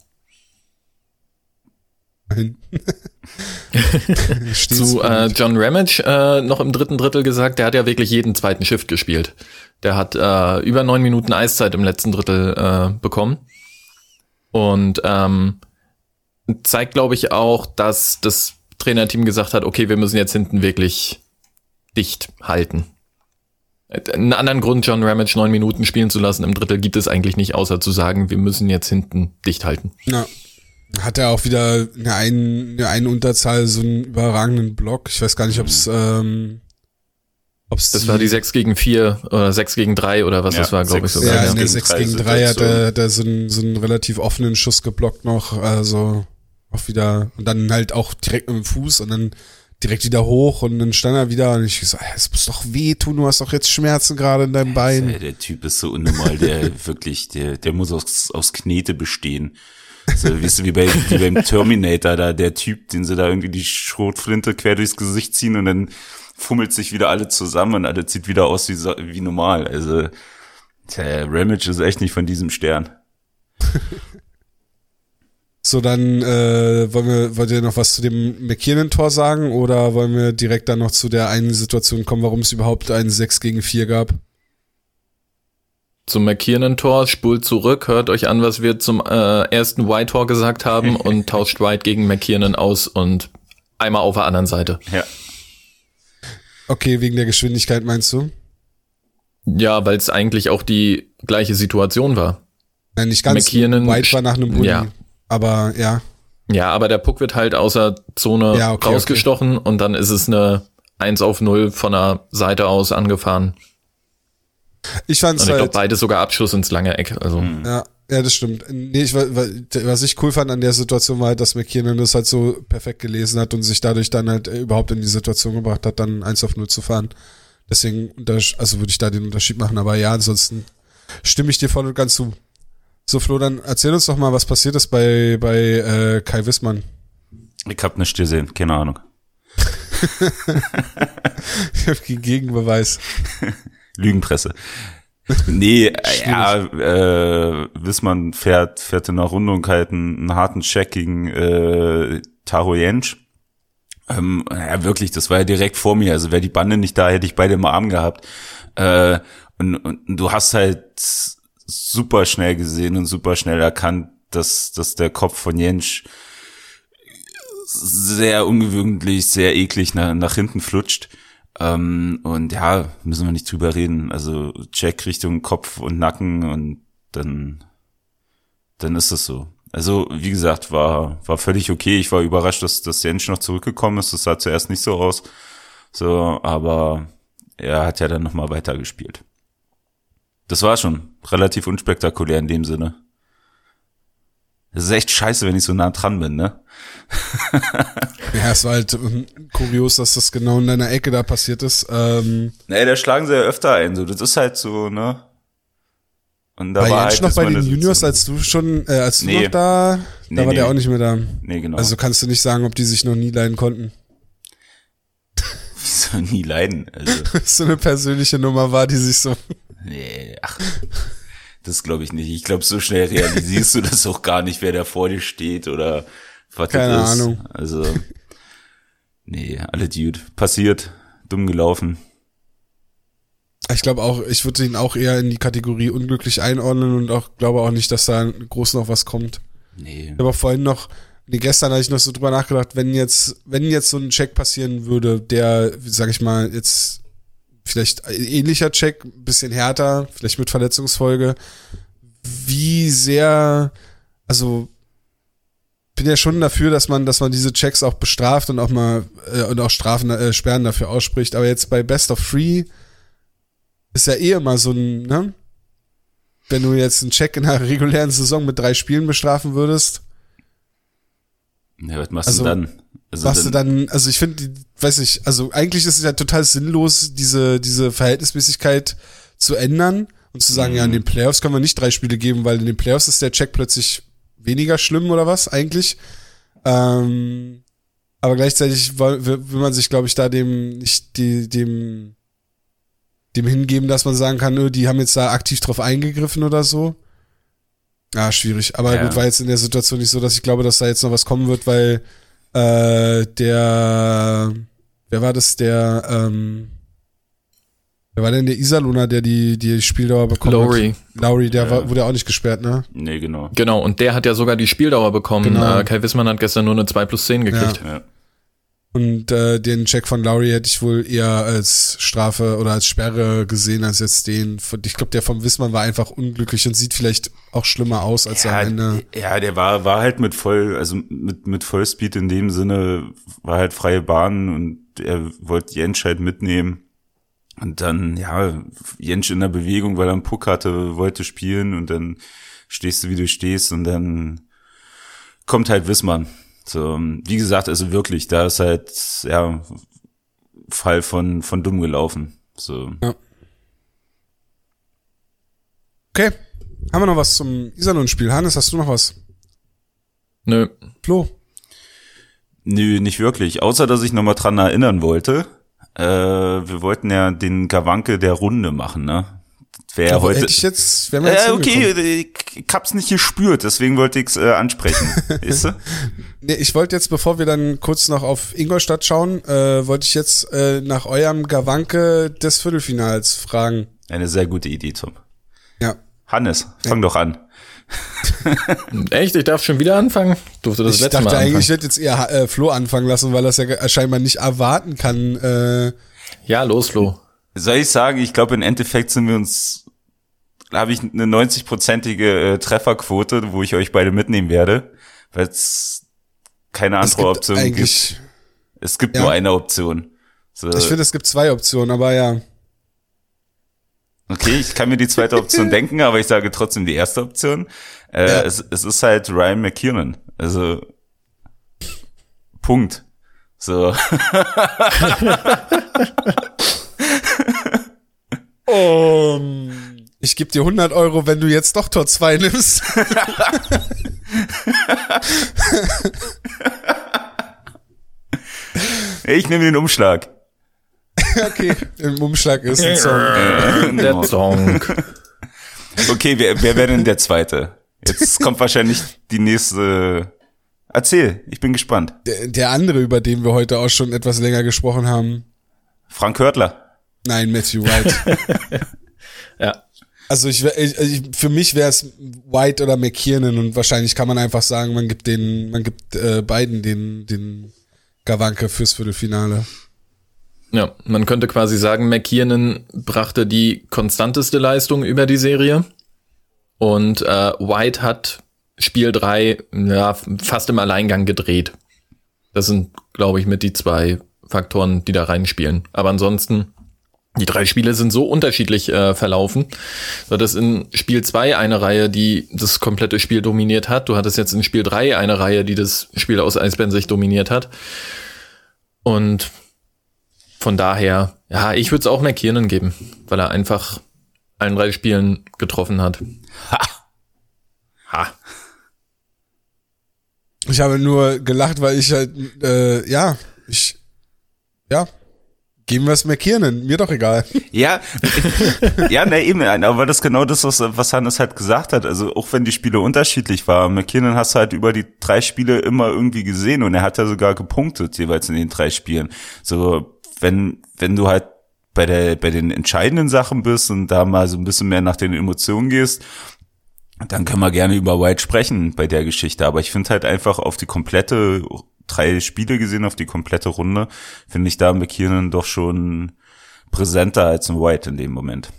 Speaker 3: Zu äh. John Ramage äh, noch im dritten Drittel gesagt, der hat ja wirklich jeden zweiten Shift gespielt. Der hat äh, über neun Minuten Eiszeit im letzten Drittel äh, bekommen. Und ähm, zeigt, glaube ich, auch, dass das Trainerteam gesagt hat, okay, wir müssen jetzt hinten wirklich dicht halten. Einen anderen Grund, John Ramage neun Minuten spielen zu lassen im Drittel, gibt es eigentlich nicht, außer zu sagen, wir müssen jetzt hinten dicht halten.
Speaker 1: Ja. Hat er auch wieder eine, ein, eine, eine Unterzahl, so einen überragenden Block. Ich weiß gar nicht, ob es ähm, ob's
Speaker 3: Das war die 6 gegen 4 oder 6 gegen 3 oder was
Speaker 2: Ja,
Speaker 3: das war, glaube ich sogar.
Speaker 1: Ja,
Speaker 3: Ja,
Speaker 1: in der
Speaker 2: gegen
Speaker 1: 6
Speaker 2: drei
Speaker 1: gegen 3 hat er, hat er so, einen, so einen relativ offenen Schuss geblockt noch. Also auch wieder, und dann halt auch direkt mit dem Fuß und dann direkt wieder hoch und dann stand er wieder und ich "Ey, es muss doch wehtun, du hast doch jetzt Schmerzen gerade in deinem Bein.
Speaker 2: der Typ ist so unnormal, der wirklich, der, der muss aus, aus Knete bestehen. So, weißt du, wie, bei, wie beim Terminator, da der Typ, den sie da irgendwie die Schrotflinte quer durchs Gesicht ziehen und dann fummelt sich wieder alle zusammen und alles sieht wieder aus wie, wie normal. Also, der Ramage ist echt nicht von diesem Stern.
Speaker 1: So, dann äh, wollen wir, wollt ihr noch was zu dem McKiernan-Tor sagen oder wollen wir direkt dann noch zu der einen Situation kommen, warum es überhaupt ein 6 gegen 4 gab?
Speaker 3: Zum McKiernan-Tor, spult zurück, hört euch an, was wir zum äh, ersten White-Tor gesagt haben und tauscht White gegen McKiernan aus und einmal auf der anderen Seite.
Speaker 2: Ja.
Speaker 1: Okay, wegen der Geschwindigkeit meinst du?
Speaker 3: Ja, weil es eigentlich auch die gleiche Situation war.
Speaker 1: Nein, nicht ganz.
Speaker 3: McKiernan-
Speaker 1: White war nach einem Bulli.
Speaker 3: Ja.
Speaker 1: Aber ja,
Speaker 3: Ja, aber der Puck wird halt außer Zone
Speaker 1: Ja, okay,
Speaker 3: rausgestochen und dann ist es eine eins auf null von der Seite aus angefahren.
Speaker 1: Ich fand's
Speaker 3: Und ich
Speaker 1: halt,
Speaker 3: glaube, beide sogar Abschluss ins lange Eck. Also
Speaker 1: ja, ja, das stimmt. Nee, ich, wa- wa- was ich cool fand an der Situation war halt, dass McKinnon das halt so perfekt gelesen hat und sich dadurch dann halt äh, überhaupt in die Situation gebracht hat, dann 1 auf 0 zu fahren. Deswegen, also würde ich da den Unterschied machen. Aber ja, ansonsten stimme ich dir voll und ganz zu. So, Flo, dann erzähl uns doch mal, was passiert ist bei, bei äh, Kai Wissmann.
Speaker 2: Ich hab nicht gesehen, keine Ahnung.
Speaker 1: Ich hab keinen Gegenbeweis.
Speaker 2: Lügenpresse. Nee, ja, äh, Wissmann fährt, fährt in der Rundung halt einen, einen harten Check gegen äh, Taro Jensch. Ähm, ja, wirklich, das war ja direkt vor mir. Also wäre die Bande nicht da, hätte ich beide im Arm gehabt. Äh, und, und du hast halt super schnell gesehen und super schnell erkannt, dass, dass der Kopf von Jensch sehr ungewöhnlich, sehr eklig nach, nach hinten flutscht. Ähm, und ja, müssen wir nicht drüber reden. Also Check Richtung Kopf und Nacken und dann, dann ist es so. Also, wie gesagt, war, war völlig okay. Ich war überrascht, dass, dass Jensch noch zurückgekommen ist. Das sah zuerst nicht so aus. So, aber er hat ja dann nochmal weitergespielt. Das war schon relativ unspektakulär in dem Sinne. Das ist echt scheiße, wenn ich so nah dran bin, ne?
Speaker 1: Ja, es war halt ähm, kurios, dass das genau in deiner Ecke da passiert ist. Ähm,
Speaker 2: Nee, da schlagen sie ja öfter ein, so. Das ist halt so, ne? Und da
Speaker 1: war
Speaker 2: war
Speaker 1: Jens
Speaker 2: halt
Speaker 1: noch bei den Juniors, als du schon, äh, als du
Speaker 2: Nee.
Speaker 1: noch da,
Speaker 2: Nee,
Speaker 1: da war
Speaker 2: nee.
Speaker 1: der auch nicht mehr da.
Speaker 2: Nee, genau.
Speaker 1: Also kannst du nicht sagen, ob die sich noch nie leiden konnten.
Speaker 2: Wieso nie leiden? Also,
Speaker 1: so eine persönliche Nummer war, die sich so.
Speaker 2: nee, ach. Das glaube ich nicht. Ich glaube, so schnell realisierst du das auch gar nicht, wer da vor dir steht oder was
Speaker 1: Keine
Speaker 2: das ist.
Speaker 1: Ahnung.
Speaker 2: Also, nee, alle Dude. Passiert, dumm gelaufen.
Speaker 1: Ich glaube auch, ich würde ihn auch eher in die Kategorie unglücklich einordnen und auch glaube auch nicht, dass da groß noch was kommt.
Speaker 2: Nee.
Speaker 1: Ich auch vorhin noch, nee, gestern habe ich noch so drüber nachgedacht, wenn jetzt, wenn jetzt so ein Check passieren würde, der, sag ich mal, jetzt vielleicht ähnlicher Check, ein bisschen härter, vielleicht mit Verletzungsfolge, wie sehr, also bin ja schon dafür, dass man, dass man diese Checks auch bestraft und auch mal äh, und auch Strafen, äh, Sperren dafür ausspricht. Aber jetzt bei Best of Three ist ja eh immer so ein, ne? Wenn du jetzt einen Check in einer regulären Saison mit drei Spielen bestrafen würdest,
Speaker 2: Ja, was machst
Speaker 1: Also,
Speaker 2: du dann? Also
Speaker 1: was du dann, also ich finde, weiß ich, also eigentlich ist es ja total sinnlos, diese, diese Verhältnismäßigkeit zu ändern und zu sagen, ja, in den Playoffs können wir nicht drei Spiele geben, weil in den Playoffs ist der Check plötzlich weniger schlimm oder was eigentlich. Ähm, aber gleichzeitig will, will man sich, glaube ich, da dem nicht die, dem dem hingeben, dass man sagen kann, die haben jetzt da aktiv drauf eingegriffen oder so. Ja, schwierig. Aber
Speaker 2: Ja.
Speaker 1: gut, war jetzt in der Situation nicht so, dass ich glaube, dass da jetzt noch was kommen wird, weil äh, der, wer war das, der, ähm, wer war denn der Iserlohner, der die, die Spieldauer bekommen
Speaker 3: Lowry.
Speaker 1: hat? Lowry, der
Speaker 2: Ja.
Speaker 1: war, wurde auch nicht gesperrt, ne?
Speaker 2: Nee, genau.
Speaker 3: Genau, und der hat ja sogar die Spieldauer bekommen.
Speaker 1: Genau.
Speaker 3: Äh, Kai Wissmann hat gestern nur eine 2 plus 10 gekriegt.
Speaker 2: Ja.
Speaker 1: Und äh, den Check von Lowry hätte ich wohl eher als Strafe oder als Sperre gesehen, als jetzt den. Ich glaube, der vom Wissmann war einfach unglücklich und sieht vielleicht auch schlimmer aus, als er
Speaker 2: Ja,
Speaker 1: am Ende.
Speaker 2: ja, der war, war halt mit voll, also mit, mit Vollspeed in dem Sinne, war halt freie Bahn und er wollte Jensch halt mitnehmen. Und dann, ja, Jensch in der Bewegung, weil er einen Puck hatte, wollte spielen und dann stehst du, wie du stehst und dann kommt halt Wissmann. So, wie gesagt, also wirklich, da ist halt, ja, Fall von, von dumm gelaufen. So.
Speaker 1: Okay. Haben wir noch was zum Iserlohn-Spiel? Hannes, hast du noch was?
Speaker 3: Nö.
Speaker 1: Flo?
Speaker 2: Nö, nicht wirklich. Außer, dass ich nochmal dran erinnern wollte. Äh, wir wollten ja den Gawanke der Runde machen, ne? Wäre heute.
Speaker 1: Hätte ich jetzt, jetzt
Speaker 2: äh, okay,
Speaker 1: hingekommen.
Speaker 2: ich, hab's nicht gespürt, deswegen wollte ich's äh, ansprechen. weißt du?
Speaker 1: Nee, ich wollte jetzt, bevor wir dann kurz noch auf Ingolstadt schauen, äh, wollte ich jetzt äh, nach eurem Gawanke des Viertelfinals fragen.
Speaker 2: Eine sehr gute Idee, Tom.
Speaker 1: Ja.
Speaker 2: Hannes, fang doch an.
Speaker 3: Echt? Ich darf schon wieder anfangen? Durfte das
Speaker 1: ich
Speaker 3: letzte
Speaker 1: dachte
Speaker 3: Mal
Speaker 1: eigentlich, ich hätte jetzt eher äh, Flo anfangen lassen, weil das ja scheinbar nicht erwarten kann. Äh,
Speaker 3: Ja, los, Flo.
Speaker 2: Soll ich sagen, ich glaube, im Endeffekt sind wir uns, habe ich eine 90-prozentige äh, Trefferquote, wo ich euch beide mitnehmen werde, weil es keine andere
Speaker 1: gibt
Speaker 2: Option gibt. Es gibt
Speaker 1: Ja.
Speaker 2: nur eine Option. So,
Speaker 1: Ich finde, es gibt zwei Optionen, aber ja.
Speaker 2: okay, ich kann mir die zweite Option denken, aber ich sage trotzdem die erste Option. Äh,
Speaker 1: Ja.
Speaker 2: es, es ist halt Ryan McKiernan. Also Punkt. So.
Speaker 1: Ich gebe dir 100 Euro, wenn du jetzt doch Tor 2 nimmst.
Speaker 2: Ich nehme den Umschlag.
Speaker 1: okay, im Umschlag ist ein Song.
Speaker 2: Äh,
Speaker 3: Der Song.
Speaker 2: Okay, wer, wer wäre denn der zweite? Jetzt kommt wahrscheinlich die nächste. Erzähl, ich bin gespannt.
Speaker 1: Der, der andere, über den wir heute auch schon etwas länger gesprochen haben.
Speaker 2: Frank Hörtler.
Speaker 1: Nein, Matthew White.
Speaker 3: Ja.
Speaker 1: Also ich, ich, ich für mich wäre es White oder McKiernan und wahrscheinlich kann man einfach sagen, man gibt den, man gibt äh, beiden den, den Gawanke fürs Viertelfinale.
Speaker 3: Ja, man könnte quasi sagen, McKiernan brachte die konstanteste Leistung über die Serie. Und äh, White hat Spiel 3 ja, fast im Alleingang gedreht. Das sind, glaube ich, mit die zwei Faktoren, die da reinspielen. Aber ansonsten, die drei Spiele sind so unterschiedlich äh, verlaufen. Du hattest in Spiel 2 eine Reihe, die das komplette Spiel dominiert hat. Du hattest jetzt in Spiel 3 eine Reihe, die das Spiel aus Eisbären-Sicht dominiert hat. Und von daher, ja, ich würde es auch McKiernan geben, weil er einfach allen drei Spielen getroffen hat.
Speaker 2: Ha!
Speaker 3: Ha.
Speaker 1: Ich habe nur gelacht, weil ich halt, äh, ja, ich, ja, geben wir es McKiernan, mir doch egal.
Speaker 2: Ja, ja, ne, eben, aber das ist genau das, was, was Hannes halt gesagt hat. Also auch wenn die Spiele unterschiedlich waren, McKinnon hast du halt über die drei Spiele immer irgendwie gesehen und er hat ja sogar gepunktet, jeweils in den drei Spielen. So, wenn, wenn du halt bei der, bei den entscheidenden Sachen bist und da mal so ein bisschen mehr nach den Emotionen gehst, dann können wir gerne über White sprechen bei der Geschichte. Aber ich finde halt einfach auf die komplette, drei Spiele gesehen, auf die komplette Runde, finde ich da McKinnon doch schon präsenter als ein White in dem Moment.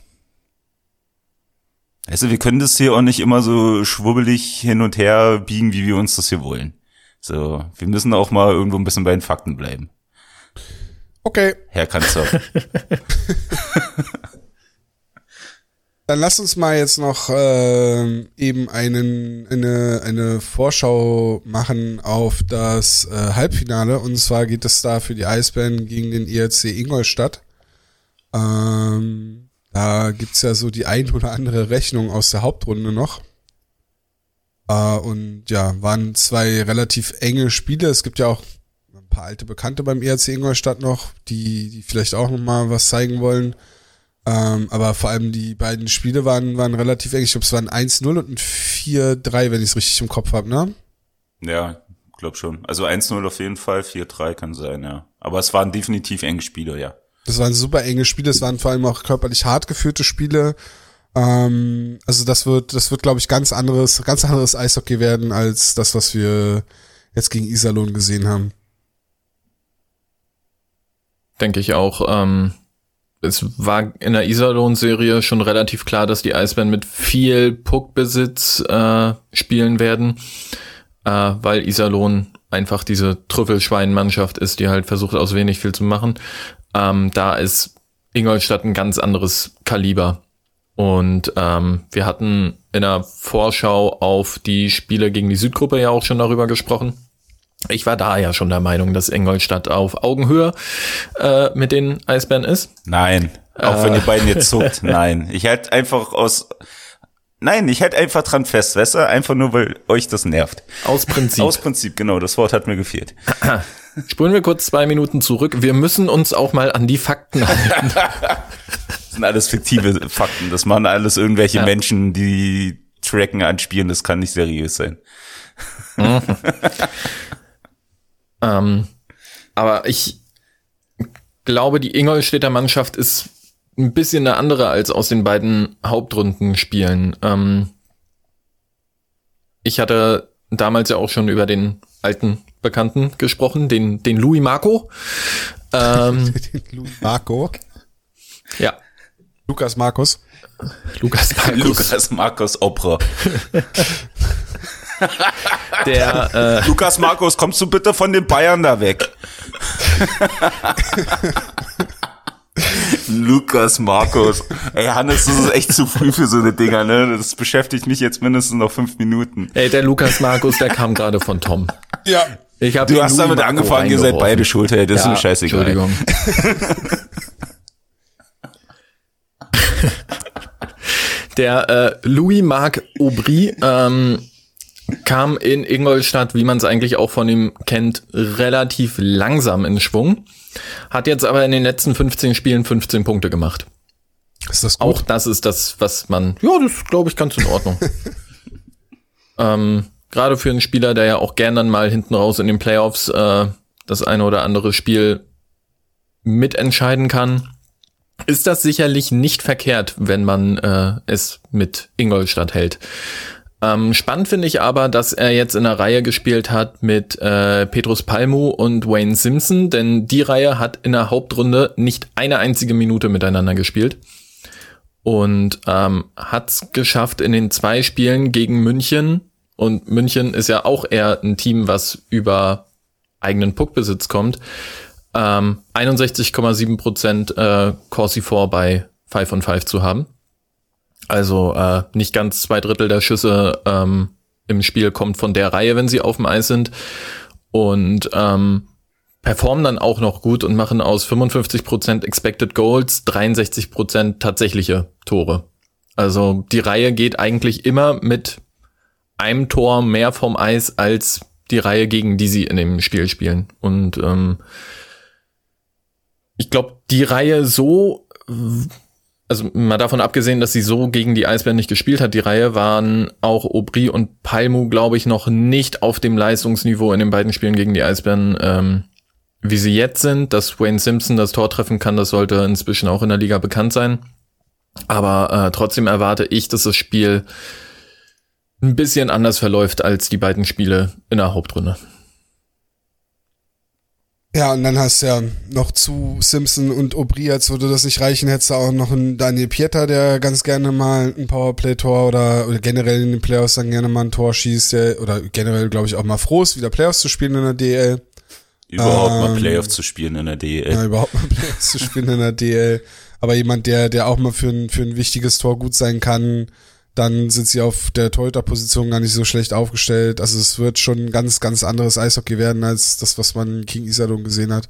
Speaker 2: Also wir können das hier auch nicht immer so schwubbelig hin und her biegen, wie wir uns das hier wollen. So, wir müssen auch mal irgendwo ein bisschen bei den Fakten bleiben.
Speaker 1: Okay,
Speaker 2: Herr Kanzler.
Speaker 1: dann lass uns mal jetzt noch ähm, eben einen, eine, eine Vorschau machen auf das äh, Halbfinale. Und zwar geht es da für die Eisbären gegen den ERC Ingolstadt. Ähm, da gibt's ja so die ein oder andere Rechnung aus der Hauptrunde noch. Äh, und ja, waren zwei relativ enge Spiele. Es gibt ja auch ein paar alte Bekannte beim ERC Ingolstadt noch, die, die vielleicht auch noch mal was zeigen wollen. Ähm, aber vor allem die beiden Spiele waren, waren relativ eng. Ich glaube, es waren 1-0 und ein 4-3, wenn ich es richtig im Kopf habe, ne?
Speaker 2: ja, glaub schon. Also 1-0 auf jeden Fall, 4-3 kann sein, ja. Aber es waren definitiv enge Spiele, ja.
Speaker 1: Das waren super enge Spiele, es waren vor allem auch körperlich hart geführte Spiele. Ähm, also das wird, das wird, glaube ich, ganz anderes, ganz anderes Eishockey werden als das, was wir jetzt gegen Iserlohn gesehen haben.
Speaker 3: Denke ich auch. Ähm, es war in der Iserlohn-Serie schon relativ klar, dass die Eisbären mit viel Puckbesitz äh, spielen werden, äh, weil Iserlohn einfach diese Trüffelschweinmannschaft ist, die halt versucht, aus wenig viel zu machen. Ähm, da ist Ingolstadt ein ganz anderes Kaliber. Und ähm, wir hatten in der Vorschau auf die Spiele gegen die Südgruppe ja auch schon darüber gesprochen. Ich war da ja schon der Meinung, dass Ingolstadt auf Augenhöhe äh, mit den Eisbären ist.
Speaker 2: Nein. Auch wenn ihr beiden jetzt zuckt. Nein. Ich halt einfach aus. Nein, ich halt einfach dran fest, weißt du? Einfach nur, weil euch das nervt.
Speaker 3: Aus Prinzip.
Speaker 2: Aus Prinzip, genau. Das Wort hat mir gefehlt.
Speaker 3: Spulen wir kurz zwei Minuten zurück. Wir müssen uns auch mal an die Fakten halten.
Speaker 2: Das sind alles fiktive Fakten. Das machen alles irgendwelche
Speaker 3: Ja.
Speaker 2: Menschen, die Tracken anspielen. Das kann nicht seriös sein.
Speaker 3: ähm, aber ich glaube, die Ingolstädter Mannschaft ist ein bisschen eine andere als aus den beiden Hauptrundenspielen. Ähm, ich hatte damals ja auch schon über den alten Bekannten gesprochen, den, den Louis Marco. Ähm,
Speaker 1: Lu- Marco,
Speaker 3: ja,
Speaker 1: Lukas Markus.
Speaker 3: Lukas Markus,
Speaker 2: Lukas Markus Opera.
Speaker 3: der äh,
Speaker 2: Lukas Markus, kommst du bitte von den Bayern da weg? Lukas Markus. Ey, Hannes, das ist echt zu früh für so eine Dinger, ne? Das beschäftigt mich jetzt mindestens noch fünf Minuten.
Speaker 3: Ey, der Lukas Markus, der kam gerade von Tom.
Speaker 1: Ja.
Speaker 3: Ich hab
Speaker 2: Du hast
Speaker 3: Louis
Speaker 2: damit
Speaker 3: Marco
Speaker 2: angefangen, ihr seid beide schuld, ey, das ist
Speaker 3: Ja,
Speaker 2: mir scheißegal.
Speaker 3: Entschuldigung. Der äh, Louis Marc Aubry ähm, kam in Ingolstadt, wie man es eigentlich auch von ihm kennt, relativ langsam in Schwung. Hat jetzt aber in den letzten 15 Spielen 15 Punkte gemacht.
Speaker 1: Ist das gut?
Speaker 3: Auch das ist das, was man, ja, das glaube ich ganz in Ordnung. ähm, Gerade für einen Spieler, der ja auch gern dann mal hinten raus in den Playoffs äh, das eine oder andere Spiel mitentscheiden kann, ist das sicherlich nicht verkehrt, wenn man äh, es mit Ingolstadt hält. Ähm, spannend finde ich aber, dass er jetzt in einer Reihe gespielt hat mit äh, Petrus Palmu und Wayne Simpson, denn die Reihe hat in der Hauptrunde nicht eine einzige Minute miteinander gespielt und ähm, hat es geschafft in den zwei Spielen gegen München. Und München ist ja auch eher ein Team, was über eigenen Puckbesitz kommt. Ähm, 61,7 Prozent äh, Corsi 4 bei 5 on 5 zu haben. Also äh, nicht ganz zwei Drittel der Schüsse ähm, im Spiel kommt von der Reihe, wenn sie auf dem Eis sind. Und ähm, performen dann auch noch gut und machen aus 55% Expected Goals 63% tatsächliche Tore. Also die Reihe geht eigentlich immer mit einem Tor mehr vom Eis als die Reihe, gegen die sie in dem Spiel spielen. Und ähm, ich glaube, die Reihe so, also mal davon abgesehen, dass sie so gegen die Eisbären nicht gespielt hat, die Reihe waren auch Aubry und Palmu, glaube ich, noch nicht auf dem Leistungsniveau in den beiden Spielen gegen die Eisbären, ähm, wie sie jetzt sind. Dass Wayne Simpson das Tor treffen kann, das sollte inzwischen auch in der Liga bekannt sein. Aber äh, trotzdem erwarte ich, dass das Spiel ein bisschen anders verläuft als die beiden Spiele in der Hauptrunde.
Speaker 1: Ja, und dann hast du ja noch zu Simpson und Aubry, als würde das nicht reichen, hättest du auch noch einen Daniel Pieter, der ganz gerne mal ein Powerplay-Tor oder, oder generell in den Playoffs dann gerne mal ein Tor schießt, der, oder generell, glaube ich, auch mal froh ist, wieder Playoffs zu spielen in der DL.
Speaker 2: Überhaupt mal
Speaker 1: Ähm,
Speaker 2: Playoff zu spielen in der DEL.
Speaker 1: Ja, überhaupt mal Playoffs zu spielen in der DL. Aber jemand, der, der auch mal für ein, für ein wichtiges Tor gut sein kann, dann sind sie auf der Torhüter-Position gar nicht so schlecht aufgestellt. Also es wird schon ein ganz, ganz anderes Eishockey werden, als das, was man King Isadon gesehen hat.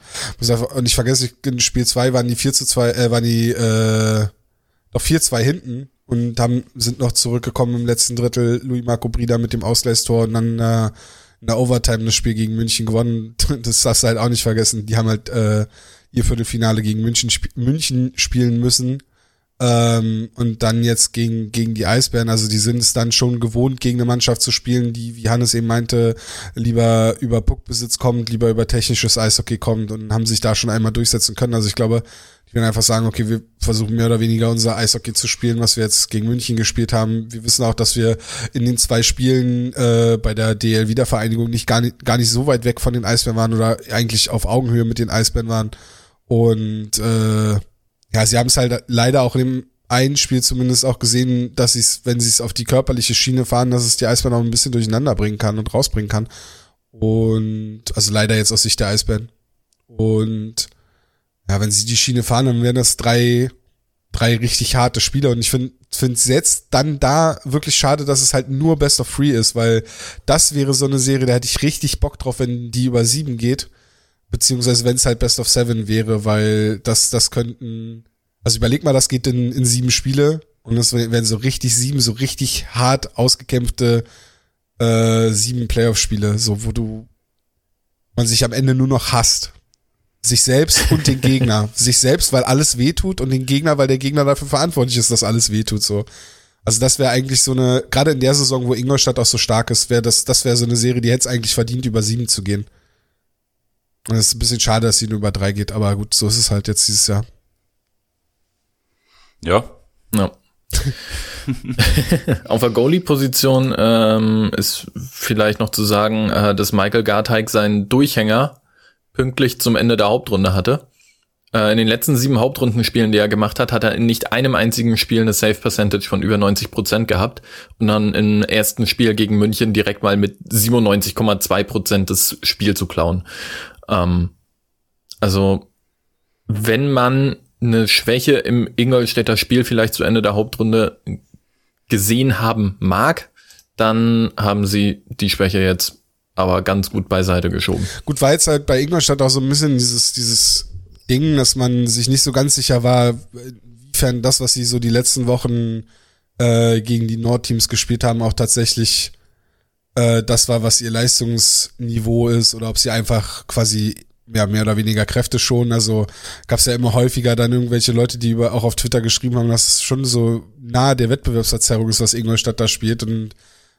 Speaker 1: Und ich vergesse, in Spiel 2 waren die 4 zu 2, äh, waren die äh, noch 4-2 hinten und haben, sind noch zurückgekommen im letzten Drittel. Louis Marco Brida mit dem Ausgleichstor und dann äh, in der Overtime das Spiel gegen München gewonnen. Das darfst du halt auch nicht vergessen. Die haben halt äh, ihr Viertelfinale gegen München, sp München spielen müssen. Ähm, und dann jetzt gegen, gegen die Eisbären, also die sind es dann schon gewohnt, gegen eine Mannschaft zu spielen, die, wie Hannes eben meinte, lieber über Puckbesitz kommt, lieber über technisches Eishockey kommt und haben sich da schon einmal durchsetzen können. Also ich glaube, ich will einfach sagen, okay, wir versuchen mehr oder weniger unser Eishockey zu spielen, was wir jetzt gegen München gespielt haben. Wir wissen auch, dass wir in den zwei Spielen äh, bei der DL-Wiedervereinigung nicht gar, nicht gar nicht so weit weg von den Eisbären waren oder eigentlich auf Augenhöhe mit den Eisbären waren. Und äh, ja, sie haben es halt leider auch in dem einen Spiel zumindest auch gesehen, dass sie es, wenn sie es auf die körperliche Schiene fahren, dass es die Eisbären auch ein bisschen durcheinander bringen kann und rausbringen kann. Und also leider jetzt aus Sicht der Eisbären. Und ja, wenn sie die Schiene fahren, dann wären das drei, drei richtig harte Spieler. Und ich finde finde es jetzt dann da wirklich schade, dass es halt nur Best of Three ist, weil das wäre so eine Serie, da hätte ich richtig Bock drauf, wenn die über sieben geht. Beziehungsweise wenn es halt Best of Seven wäre, weil das, das könnten, also überleg mal, das geht in, in sieben Spiele und das wären so richtig sieben, so richtig hart ausgekämpfte äh, sieben Playoff-Spiele, so wo du man sich am Ende nur noch hasst. Sich selbst und den Gegner. sich selbst, weil alles wehtut und den Gegner, weil der Gegner dafür verantwortlich ist, dass alles wehtut, so. Also das wäre eigentlich so eine, gerade in der Saison, wo Ingolstadt auch so stark ist, wäre das, das wäre so eine Serie, die hätte es eigentlich verdient, über sieben zu gehen. Es ist ein bisschen schade, dass sie nur über drei geht, aber gut, so ist es halt jetzt dieses Jahr.
Speaker 2: Ja.
Speaker 3: Ja. Auf der Goalie-Position ähm, ist vielleicht noch zu sagen, äh, dass Michael Garteig seinen Durchhänger pünktlich zum Ende der Hauptrunde hatte. Äh, in den letzten sieben Hauptrundenspielen, die er gemacht hat, hat er in nicht einem einzigen Spiel eine Save Percentage von über 90 Prozent gehabt und dann im ersten Spiel gegen München direkt mal mit 97,2 Prozent das Spiel zu klauen. Ähm, also wenn man eine Schwäche im Ingolstädter Spiel vielleicht zu Ende der Hauptrunde gesehen haben mag, dann haben sie die Schwäche jetzt aber ganz gut beiseite geschoben.
Speaker 1: Gut, war jetzt halt bei Ingolstadt auch so ein bisschen dieses, dieses Ding, dass man sich nicht so ganz sicher war, inwiefern das, was sie so die letzten Wochen äh, gegen die Nordteams gespielt haben, auch tatsächlich äh, das war, was ihr Leistungsniveau ist, oder ob sie einfach quasi ja, mehr oder weniger Kräfte schon. Also gab es ja immer häufiger dann irgendwelche Leute, die über, auch auf Twitter geschrieben haben, dass es schon so nahe der Wettbewerbsverzerrung ist, was Ingolstadt da spielt. Und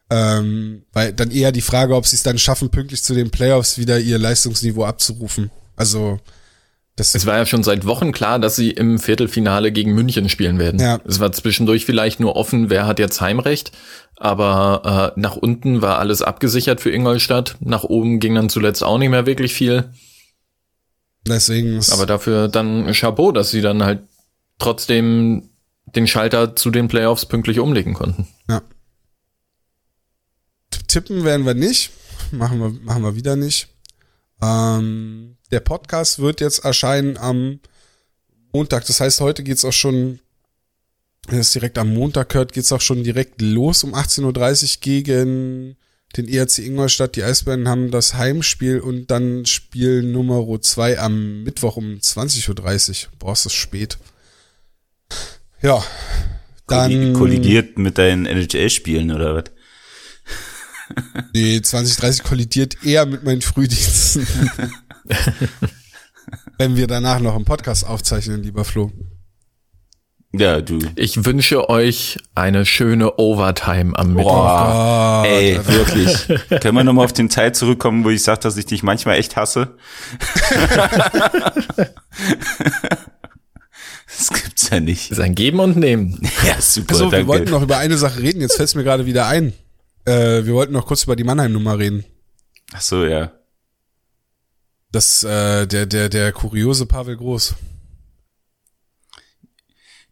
Speaker 1: ähm, weil dann eher die Frage, ob sie es dann schaffen, pünktlich zu den Playoffs wieder ihr Leistungsniveau abzurufen. Also
Speaker 3: das es war ja schon seit Wochen klar, dass sie im Viertelfinale gegen München spielen werden. Ja. Es war zwischendurch vielleicht nur offen, wer hat jetzt Heimrecht, aber äh, nach unten war alles abgesichert für Ingolstadt. Nach oben ging dann zuletzt auch nicht mehr wirklich viel.
Speaker 1: Deswegen.
Speaker 3: Aber dafür dann Chapeau, dass sie dann halt trotzdem den Schalter zu den Playoffs pünktlich umlegen konnten.
Speaker 1: Ja. Tippen werden wir nicht. Machen wir, machen wir wieder nicht. Ähm, der Podcast wird jetzt erscheinen am Montag. Das heißt, heute geht's auch schon, wenn es direkt am Montag hört, geht's auch schon direkt los um 18.30 Uhr gegen den ERC Ingolstadt. Die Eisbären haben das Heimspiel und dann Spiel Nummer 2 am Mittwoch um 20.30 Uhr. Boah, ist das spät. Ja.
Speaker 2: Dann. Kollidiert mit deinen NHL-Spielen oder was?
Speaker 1: Nee, 2030 kollidiert eher mit meinen Frühdiensten. Wenn wir danach noch einen Podcast aufzeichnen, lieber Flo.
Speaker 2: Ja, du.
Speaker 3: Ich wünsche euch eine schöne Overtime am Mittwoch.
Speaker 2: Boah, oh, ey, wirklich. Können wir nochmal auf den Teil zurückkommen, wo ich sage, dass ich dich manchmal echt hasse? das gibt's ja nicht.
Speaker 3: Das ist ein Geben und Nehmen.
Speaker 1: Ja, super. Also, wir wollten noch über eine Sache reden, jetzt fällt es mir gerade wieder ein. Äh, wir wollten noch kurz über die Mannheim-Nummer reden.
Speaker 2: Ach so, ja.
Speaker 1: Das, äh, der, der, der kuriose Pavel Groß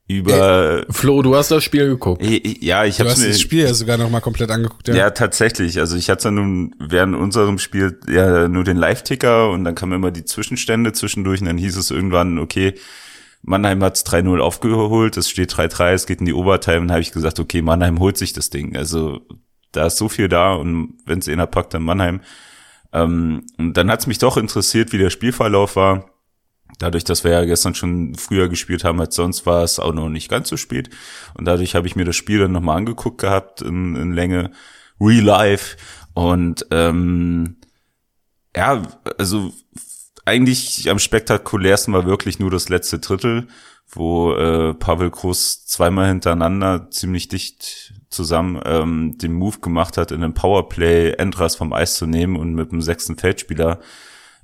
Speaker 2: über
Speaker 3: Ey, Flo, du hast das Spiel geguckt.
Speaker 2: Ja, ich habe
Speaker 1: das Spiel ja sogar noch mal komplett angeguckt.
Speaker 2: Ja, ja tatsächlich. Also ich hatte nun während unserem Spiel ja nur den Live-Ticker und dann kamen immer die Zwischenstände zwischendurch und dann hieß es irgendwann, okay, Mannheim hat's 3-0 aufgeholt, es steht 3-3, es geht in die Overtime und habe ich gesagt, okay, Mannheim holt sich das Ding. Also da ist so viel da und wenn es einer packt, dann Mannheim. Ähm, und dann hat's mich doch interessiert, wie der Spielverlauf war Dadurch, dass wir ja gestern schon früher gespielt haben als sonst, war es auch noch nicht ganz so spät. Und dadurch habe ich mir das Spiel dann nochmal angeguckt gehabt in, in Länge, Real Life. Und ähm, ja, also eigentlich am spektakulärsten war wirklich nur das letzte Drittel, wo äh, Pavel Groß zweimal hintereinander ziemlich dicht zusammen ähm, den Move gemacht hat, in einem Powerplay Endras vom Eis zu nehmen und mit dem sechsten Feldspieler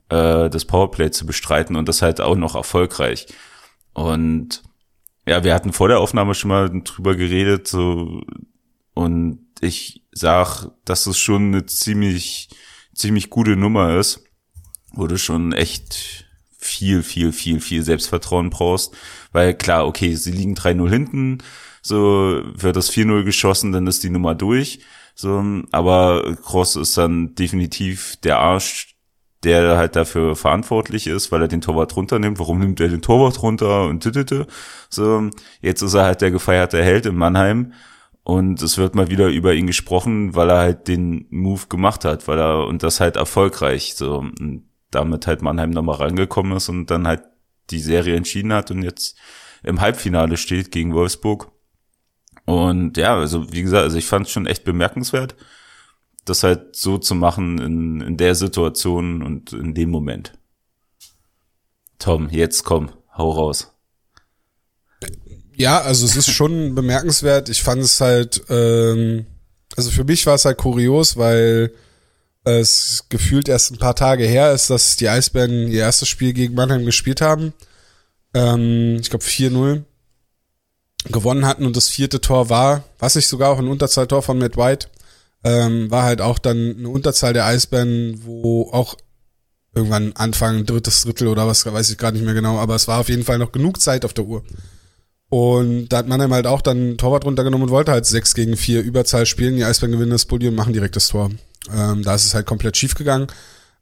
Speaker 2: äh, das Powerplay zu bestreiten und das halt auch noch erfolgreich. Und ja, wir hatten vor der Aufnahme schon mal drüber geredet, so und ich sag, dass es schon eine ziemlich, ziemlich gute Nummer ist, du schon echt viel, viel, viel, viel Selbstvertrauen brauchst. Weil klar, okay, sie liegen 3-0 hinten, so wird das 4-0 geschossen, dann ist die Nummer durch. So, aber Cross ist dann definitiv der Arsch der halt dafür verantwortlich ist, weil er den Torwart runternimmt. Warum nimmt er den Torwart runter und tütete? So, jetzt ist er halt der gefeierte Held in Mannheim und es wird mal wieder über ihn gesprochen, weil er halt den Move gemacht hat, weil er und das halt erfolgreich so und damit halt Mannheim nochmal rangekommen ist und dann halt die Serie entschieden hat und jetzt im Halbfinale steht gegen Wolfsburg. Und ja, also wie gesagt, also ich fand es schon echt bemerkenswert das halt so zu machen in, in der Situation und in dem Moment. Tom, jetzt komm, hau raus.
Speaker 1: Ja, also es ist schon bemerkenswert. Ich fand es halt, ähm, also für mich war es halt kurios, weil es gefühlt erst ein paar Tage her ist, dass die Eisbären ihr erstes Spiel gegen Mannheim gespielt haben. Ähm, ich glaube 4-0 gewonnen hatten und das vierte Tor war, was nicht sogar auch ein Unterzahltor von Matt White ähm, war halt auch dann eine Unterzahl der Eisbären, wo auch irgendwann Anfang drittes Drittel oder was, weiß ich gerade nicht mehr genau, aber es war auf jeden Fall noch genug Zeit auf der Uhr. Und da hat Mannheim halt auch dann Torwart runtergenommen und wollte halt 6 gegen 4 Überzahl spielen. Die Eisbären gewinnen das und machen direkt das Tor. Ähm, da ist es halt komplett schief gegangen.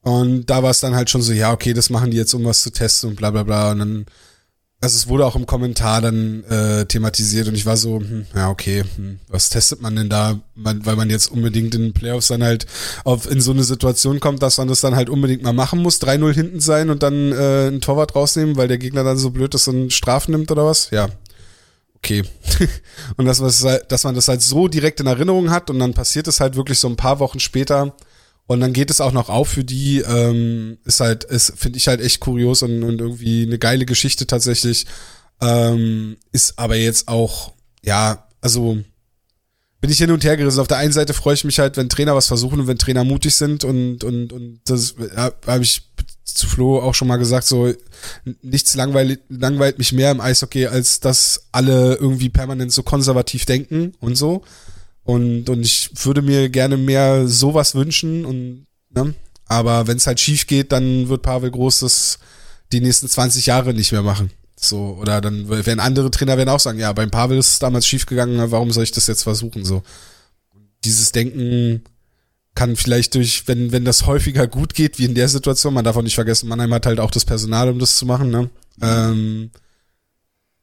Speaker 1: Und da war es dann halt schon so, ja, okay, das machen die jetzt, um was zu testen und bla bla bla. Und dann also es wurde auch im Kommentar dann äh, thematisiert und ich war so, hm, ja okay, hm, was testet man denn da, man, weil man jetzt unbedingt in den Playoffs dann halt auf in so eine Situation kommt, dass man das dann halt unbedingt mal machen muss, 3-0 hinten sein und dann äh, einen Torwart rausnehmen, weil der Gegner dann so blöd ist und Strafen nimmt oder was? Ja, okay. und dass, dass man das halt so direkt in Erinnerung hat und dann passiert es halt wirklich so ein paar Wochen später und dann geht es auch noch auf für die, ähm, ist halt, ist, finde ich halt echt kurios und, und irgendwie eine geile Geschichte tatsächlich. Ähm, ist aber jetzt auch, ja, also bin ich hin und her gerissen. Auf der einen Seite freue ich mich halt, wenn Trainer was versuchen und wenn Trainer mutig sind und, und, und das ja, habe ich zu Flo auch schon mal gesagt, so nichts langweilt, langweilt mich mehr im Eishockey, als dass alle irgendwie permanent so konservativ denken und so. Und, und ich würde mir gerne mehr sowas wünschen und, ne? Aber wenn es halt schief geht, dann wird Pavel Groß das die nächsten 20 Jahre nicht mehr machen. So, oder dann werden andere Trainer werden auch sagen, ja, beim Pavel ist es damals schief gegangen, warum soll ich das jetzt versuchen? So. Dieses Denken kann vielleicht durch, wenn, wenn das häufiger gut geht, wie in der Situation, man darf auch nicht vergessen, Mannheim hat halt auch das Personal, um das zu machen, ne? Ähm,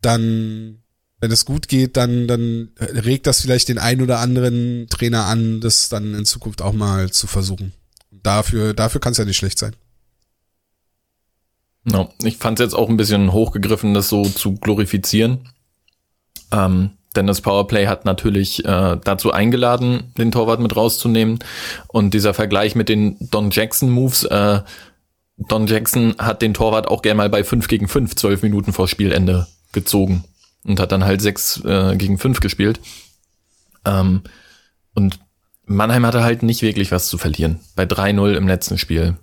Speaker 1: dann wenn es gut geht, dann, dann regt das vielleicht den einen oder anderen Trainer an, das dann in Zukunft auch mal zu versuchen. Dafür, dafür kann es ja nicht schlecht sein.
Speaker 3: No, ich fand es jetzt auch ein bisschen hochgegriffen, das so zu glorifizieren. Ähm, denn das Powerplay hat natürlich äh, dazu eingeladen, den Torwart mit rauszunehmen. Und dieser Vergleich mit den Don Jackson Moves, äh, Don Jackson hat den Torwart auch gern mal bei 5 gegen 5, 12 Minuten vor Spielende gezogen und hat dann halt sechs äh, gegen fünf gespielt. Ähm, und Mannheim hatte halt nicht wirklich was zu verlieren. Bei 3-0 im letzten Spiel.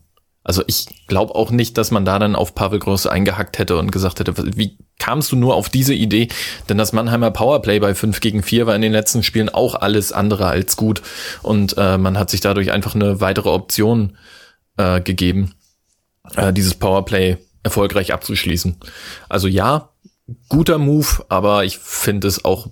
Speaker 3: Also ich glaube auch nicht, dass man da dann auf Pavel Groß eingehackt hätte und gesagt hätte, wie kamst du nur auf diese Idee? Denn das Mannheimer Powerplay bei 5 gegen 4 war in den letzten Spielen auch alles andere als gut. Und äh, man hat sich dadurch einfach eine weitere Option äh, gegeben, äh, dieses Powerplay erfolgreich abzuschließen. Also ja, guter Move, aber ich finde es auch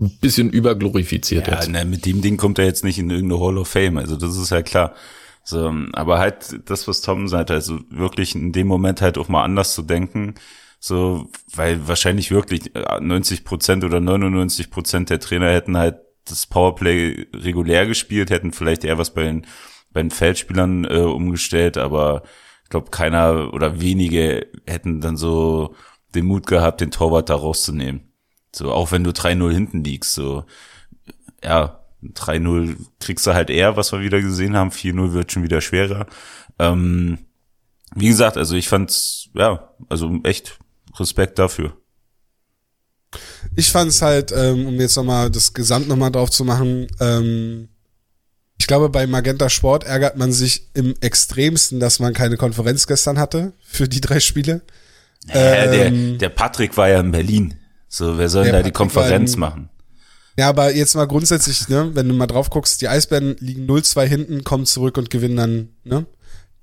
Speaker 3: ein bisschen überglorifiziert
Speaker 2: ja,
Speaker 3: jetzt.
Speaker 2: Ne, mit dem Ding kommt er jetzt nicht in irgendeine Hall of Fame, also das ist ja klar. So, aber halt das, was Tom sagt, also wirklich in dem Moment halt auch mal anders zu denken, so, weil wahrscheinlich wirklich 90 Prozent oder 99 Prozent der Trainer hätten halt das Powerplay regulär gespielt, hätten vielleicht eher was bei den, bei den Feldspielern äh, umgestellt, aber ich glaube, keiner oder wenige hätten dann so den Mut gehabt, den Torwart da rauszunehmen. So, auch wenn du 3-0 hinten liegst, so, ja, 3-0 kriegst du halt eher, was wir wieder gesehen haben, 4-0 wird schon wieder schwerer. Ähm, wie gesagt, also ich fand's, ja, also echt Respekt dafür.
Speaker 1: Ich fand's halt, ähm, um jetzt nochmal das Gesamt nochmal drauf zu machen, ähm, ich glaube, bei Magenta Sport ärgert man sich im extremsten, dass man keine Konferenz gestern hatte für die drei Spiele.
Speaker 2: Naja, ähm, der, der Patrick war ja in Berlin. So, wer soll da Patrick die Konferenz in, machen?
Speaker 1: Ja, aber jetzt mal grundsätzlich, ne, wenn du mal drauf guckst, die Eisbären liegen 0-2 hinten, kommen zurück und gewinnen dann, ne?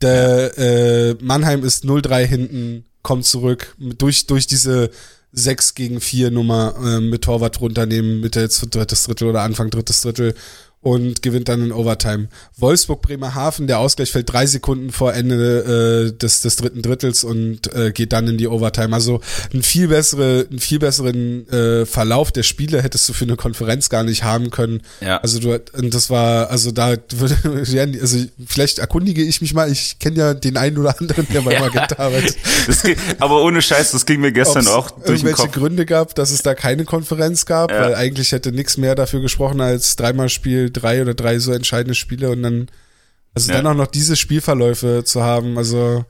Speaker 1: Der äh, Mannheim ist 0-3 hinten, kommt zurück durch durch diese 6 gegen 4 Nummer äh, mit Torwart runternehmen, Mitte jetzt drittes Drittel oder Anfang drittes Drittel und gewinnt dann in Overtime. Wolfsburg Bremerhaven, der Ausgleich fällt drei Sekunden vor Ende äh, des, des dritten Drittels und äh, geht dann in die Overtime. Also ein viel bessere, einen viel besseren äh, Verlauf der Spiele hättest du für eine Konferenz gar nicht haben können. Ja. Also du und das war, also da würde also vielleicht erkundige ich mich mal, ich kenne ja den einen oder anderen, der bei Magenta arbeitet.
Speaker 2: Ging, aber ohne Scheiß, das ging mir gestern auch durch
Speaker 1: irgendwelche den Kopf. Gründe gab, dass es da keine Konferenz gab, ja. weil eigentlich hätte nichts mehr dafür gesprochen als dreimal Spiel drei oder drei so entscheidende Spiele und dann, also ja. dann auch noch diese Spielverläufe zu haben, also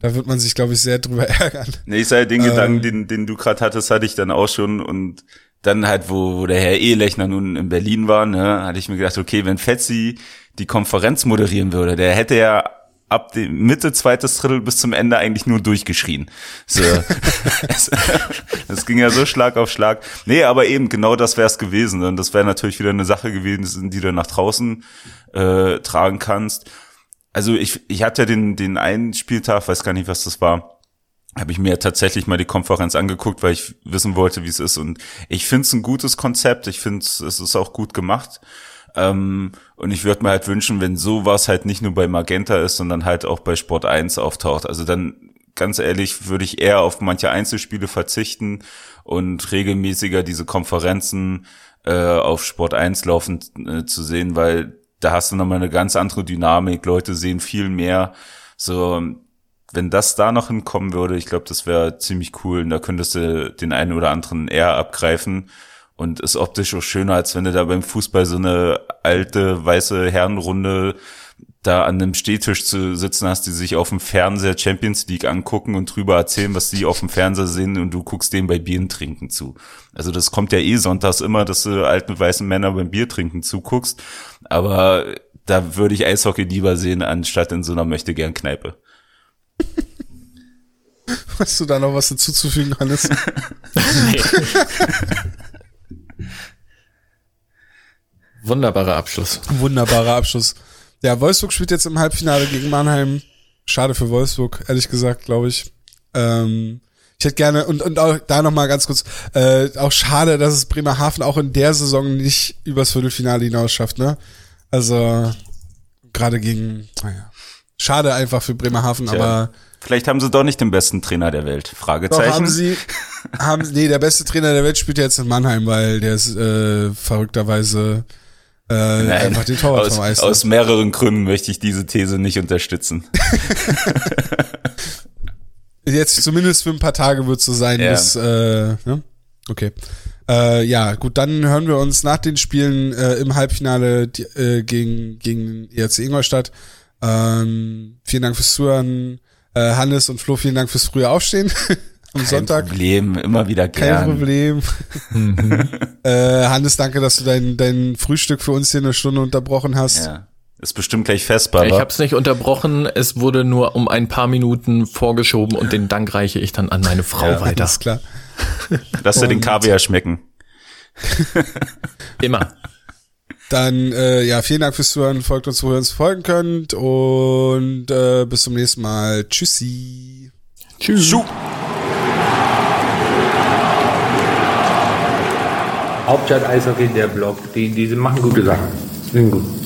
Speaker 1: da wird man sich, glaube ich, sehr drüber ärgern.
Speaker 2: Nee, ich sage, den ähm, Gedanken, den, den du gerade hattest, hatte ich dann auch schon und dann halt, wo, wo der Herr Ehelechner nun in Berlin war, ne, hatte ich mir gedacht, okay, wenn Fetzi die Konferenz moderieren würde, der hätte ja ab dem Mitte zweites Drittel bis zum Ende eigentlich nur durchgeschrien. So. das ging ja so Schlag auf Schlag. Nee, aber eben genau das wäre es gewesen. Und das wäre natürlich wieder eine Sache gewesen, die du nach draußen äh, tragen kannst. Also ich, ich hatte ja den, den einen Spieltag, weiß gar nicht, was das war, habe ich mir tatsächlich mal die Konferenz angeguckt, weil ich wissen wollte, wie es ist. Und ich finde es ein gutes Konzept. Ich finde es ist auch gut gemacht. Ähm, und ich würde mir halt wünschen, wenn sowas halt nicht nur bei Magenta ist, sondern halt auch bei Sport 1 auftaucht. Also dann ganz ehrlich, würde ich eher auf manche Einzelspiele verzichten und regelmäßiger diese Konferenzen äh, auf Sport 1 laufen äh, zu sehen, weil da hast du nochmal eine ganz andere Dynamik. Leute sehen viel mehr. So, wenn das da noch hinkommen würde, ich glaube, das wäre ziemlich cool. Und da könntest du den einen oder anderen eher abgreifen und ist optisch auch schöner, als wenn du da beim Fußball so eine alte weiße Herrenrunde da an einem Stehtisch zu sitzen hast, die sich auf dem Fernseher Champions League angucken und drüber erzählen, was sie auf dem Fernseher sehen und du guckst denen bei Bieren trinken zu. Also das kommt ja eh sonntags immer, dass du alten weißen Männer beim Bier trinken zuguckst, aber da würde ich Eishockey lieber sehen, anstatt in so einer möchte gern Kneipe.
Speaker 1: Hast du da noch was hinzuzufügen, Hannes?
Speaker 3: Wunderbarer Abschluss.
Speaker 1: Wunderbarer Abschluss. Ja, Wolfsburg spielt jetzt im Halbfinale gegen Mannheim. Schade für Wolfsburg, ehrlich gesagt, glaube ich. Ähm, ich hätte gerne, und, und auch da nochmal ganz kurz, äh, auch schade, dass es Bremerhaven auch in der Saison nicht übers Viertelfinale hinaus schafft, ne? Also, gerade gegen, naja. Schade einfach für Bremerhaven, Tja, aber.
Speaker 2: Vielleicht haben sie doch nicht den besten Trainer der Welt. Fragezeichen. Doch,
Speaker 1: haben sie, haben, nee, der beste Trainer der Welt spielt jetzt in Mannheim, weil der ist äh, verrückterweise äh, Nein, einfach den Torwart
Speaker 2: aus, vom Eis. Aus mehreren Gründen möchte ich diese These nicht unterstützen.
Speaker 1: Jetzt zumindest für ein paar Tage wird es so sein, ja. bis, äh, ne? Okay. Äh, ja, gut, dann hören wir uns nach den Spielen äh, im Halbfinale die, äh, gegen, gegen ERC Ingolstadt. Ähm, vielen Dank fürs Zuhören. Äh, Hannes und Flo, vielen Dank fürs frühe Aufstehen. am Kein Sonntag.
Speaker 2: Kein Problem, immer wieder gern.
Speaker 1: Kein Problem. Mhm. äh, Hannes, danke, dass du dein, dein Frühstück für uns hier eine Stunde unterbrochen hast.
Speaker 2: Ja. Ist bestimmt gleich festbar.
Speaker 3: Ich habe es nicht unterbrochen, es wurde nur um ein paar Minuten vorgeschoben und den Dank reiche ich dann an meine Frau ja, weiter.
Speaker 1: Ist klar.
Speaker 2: Lass dir den Kaviar schmecken.
Speaker 3: Immer.
Speaker 1: Dann, äh, ja, vielen Dank fürs Zuhören. Folgt uns, wo ihr uns folgen könnt. Und äh, bis zum nächsten Mal. Tschüssi.
Speaker 3: Tschüss. Tschüss.
Speaker 4: Hauptstadt Eishockey, der Blog, die, die machen gute Sachen. Sind gut.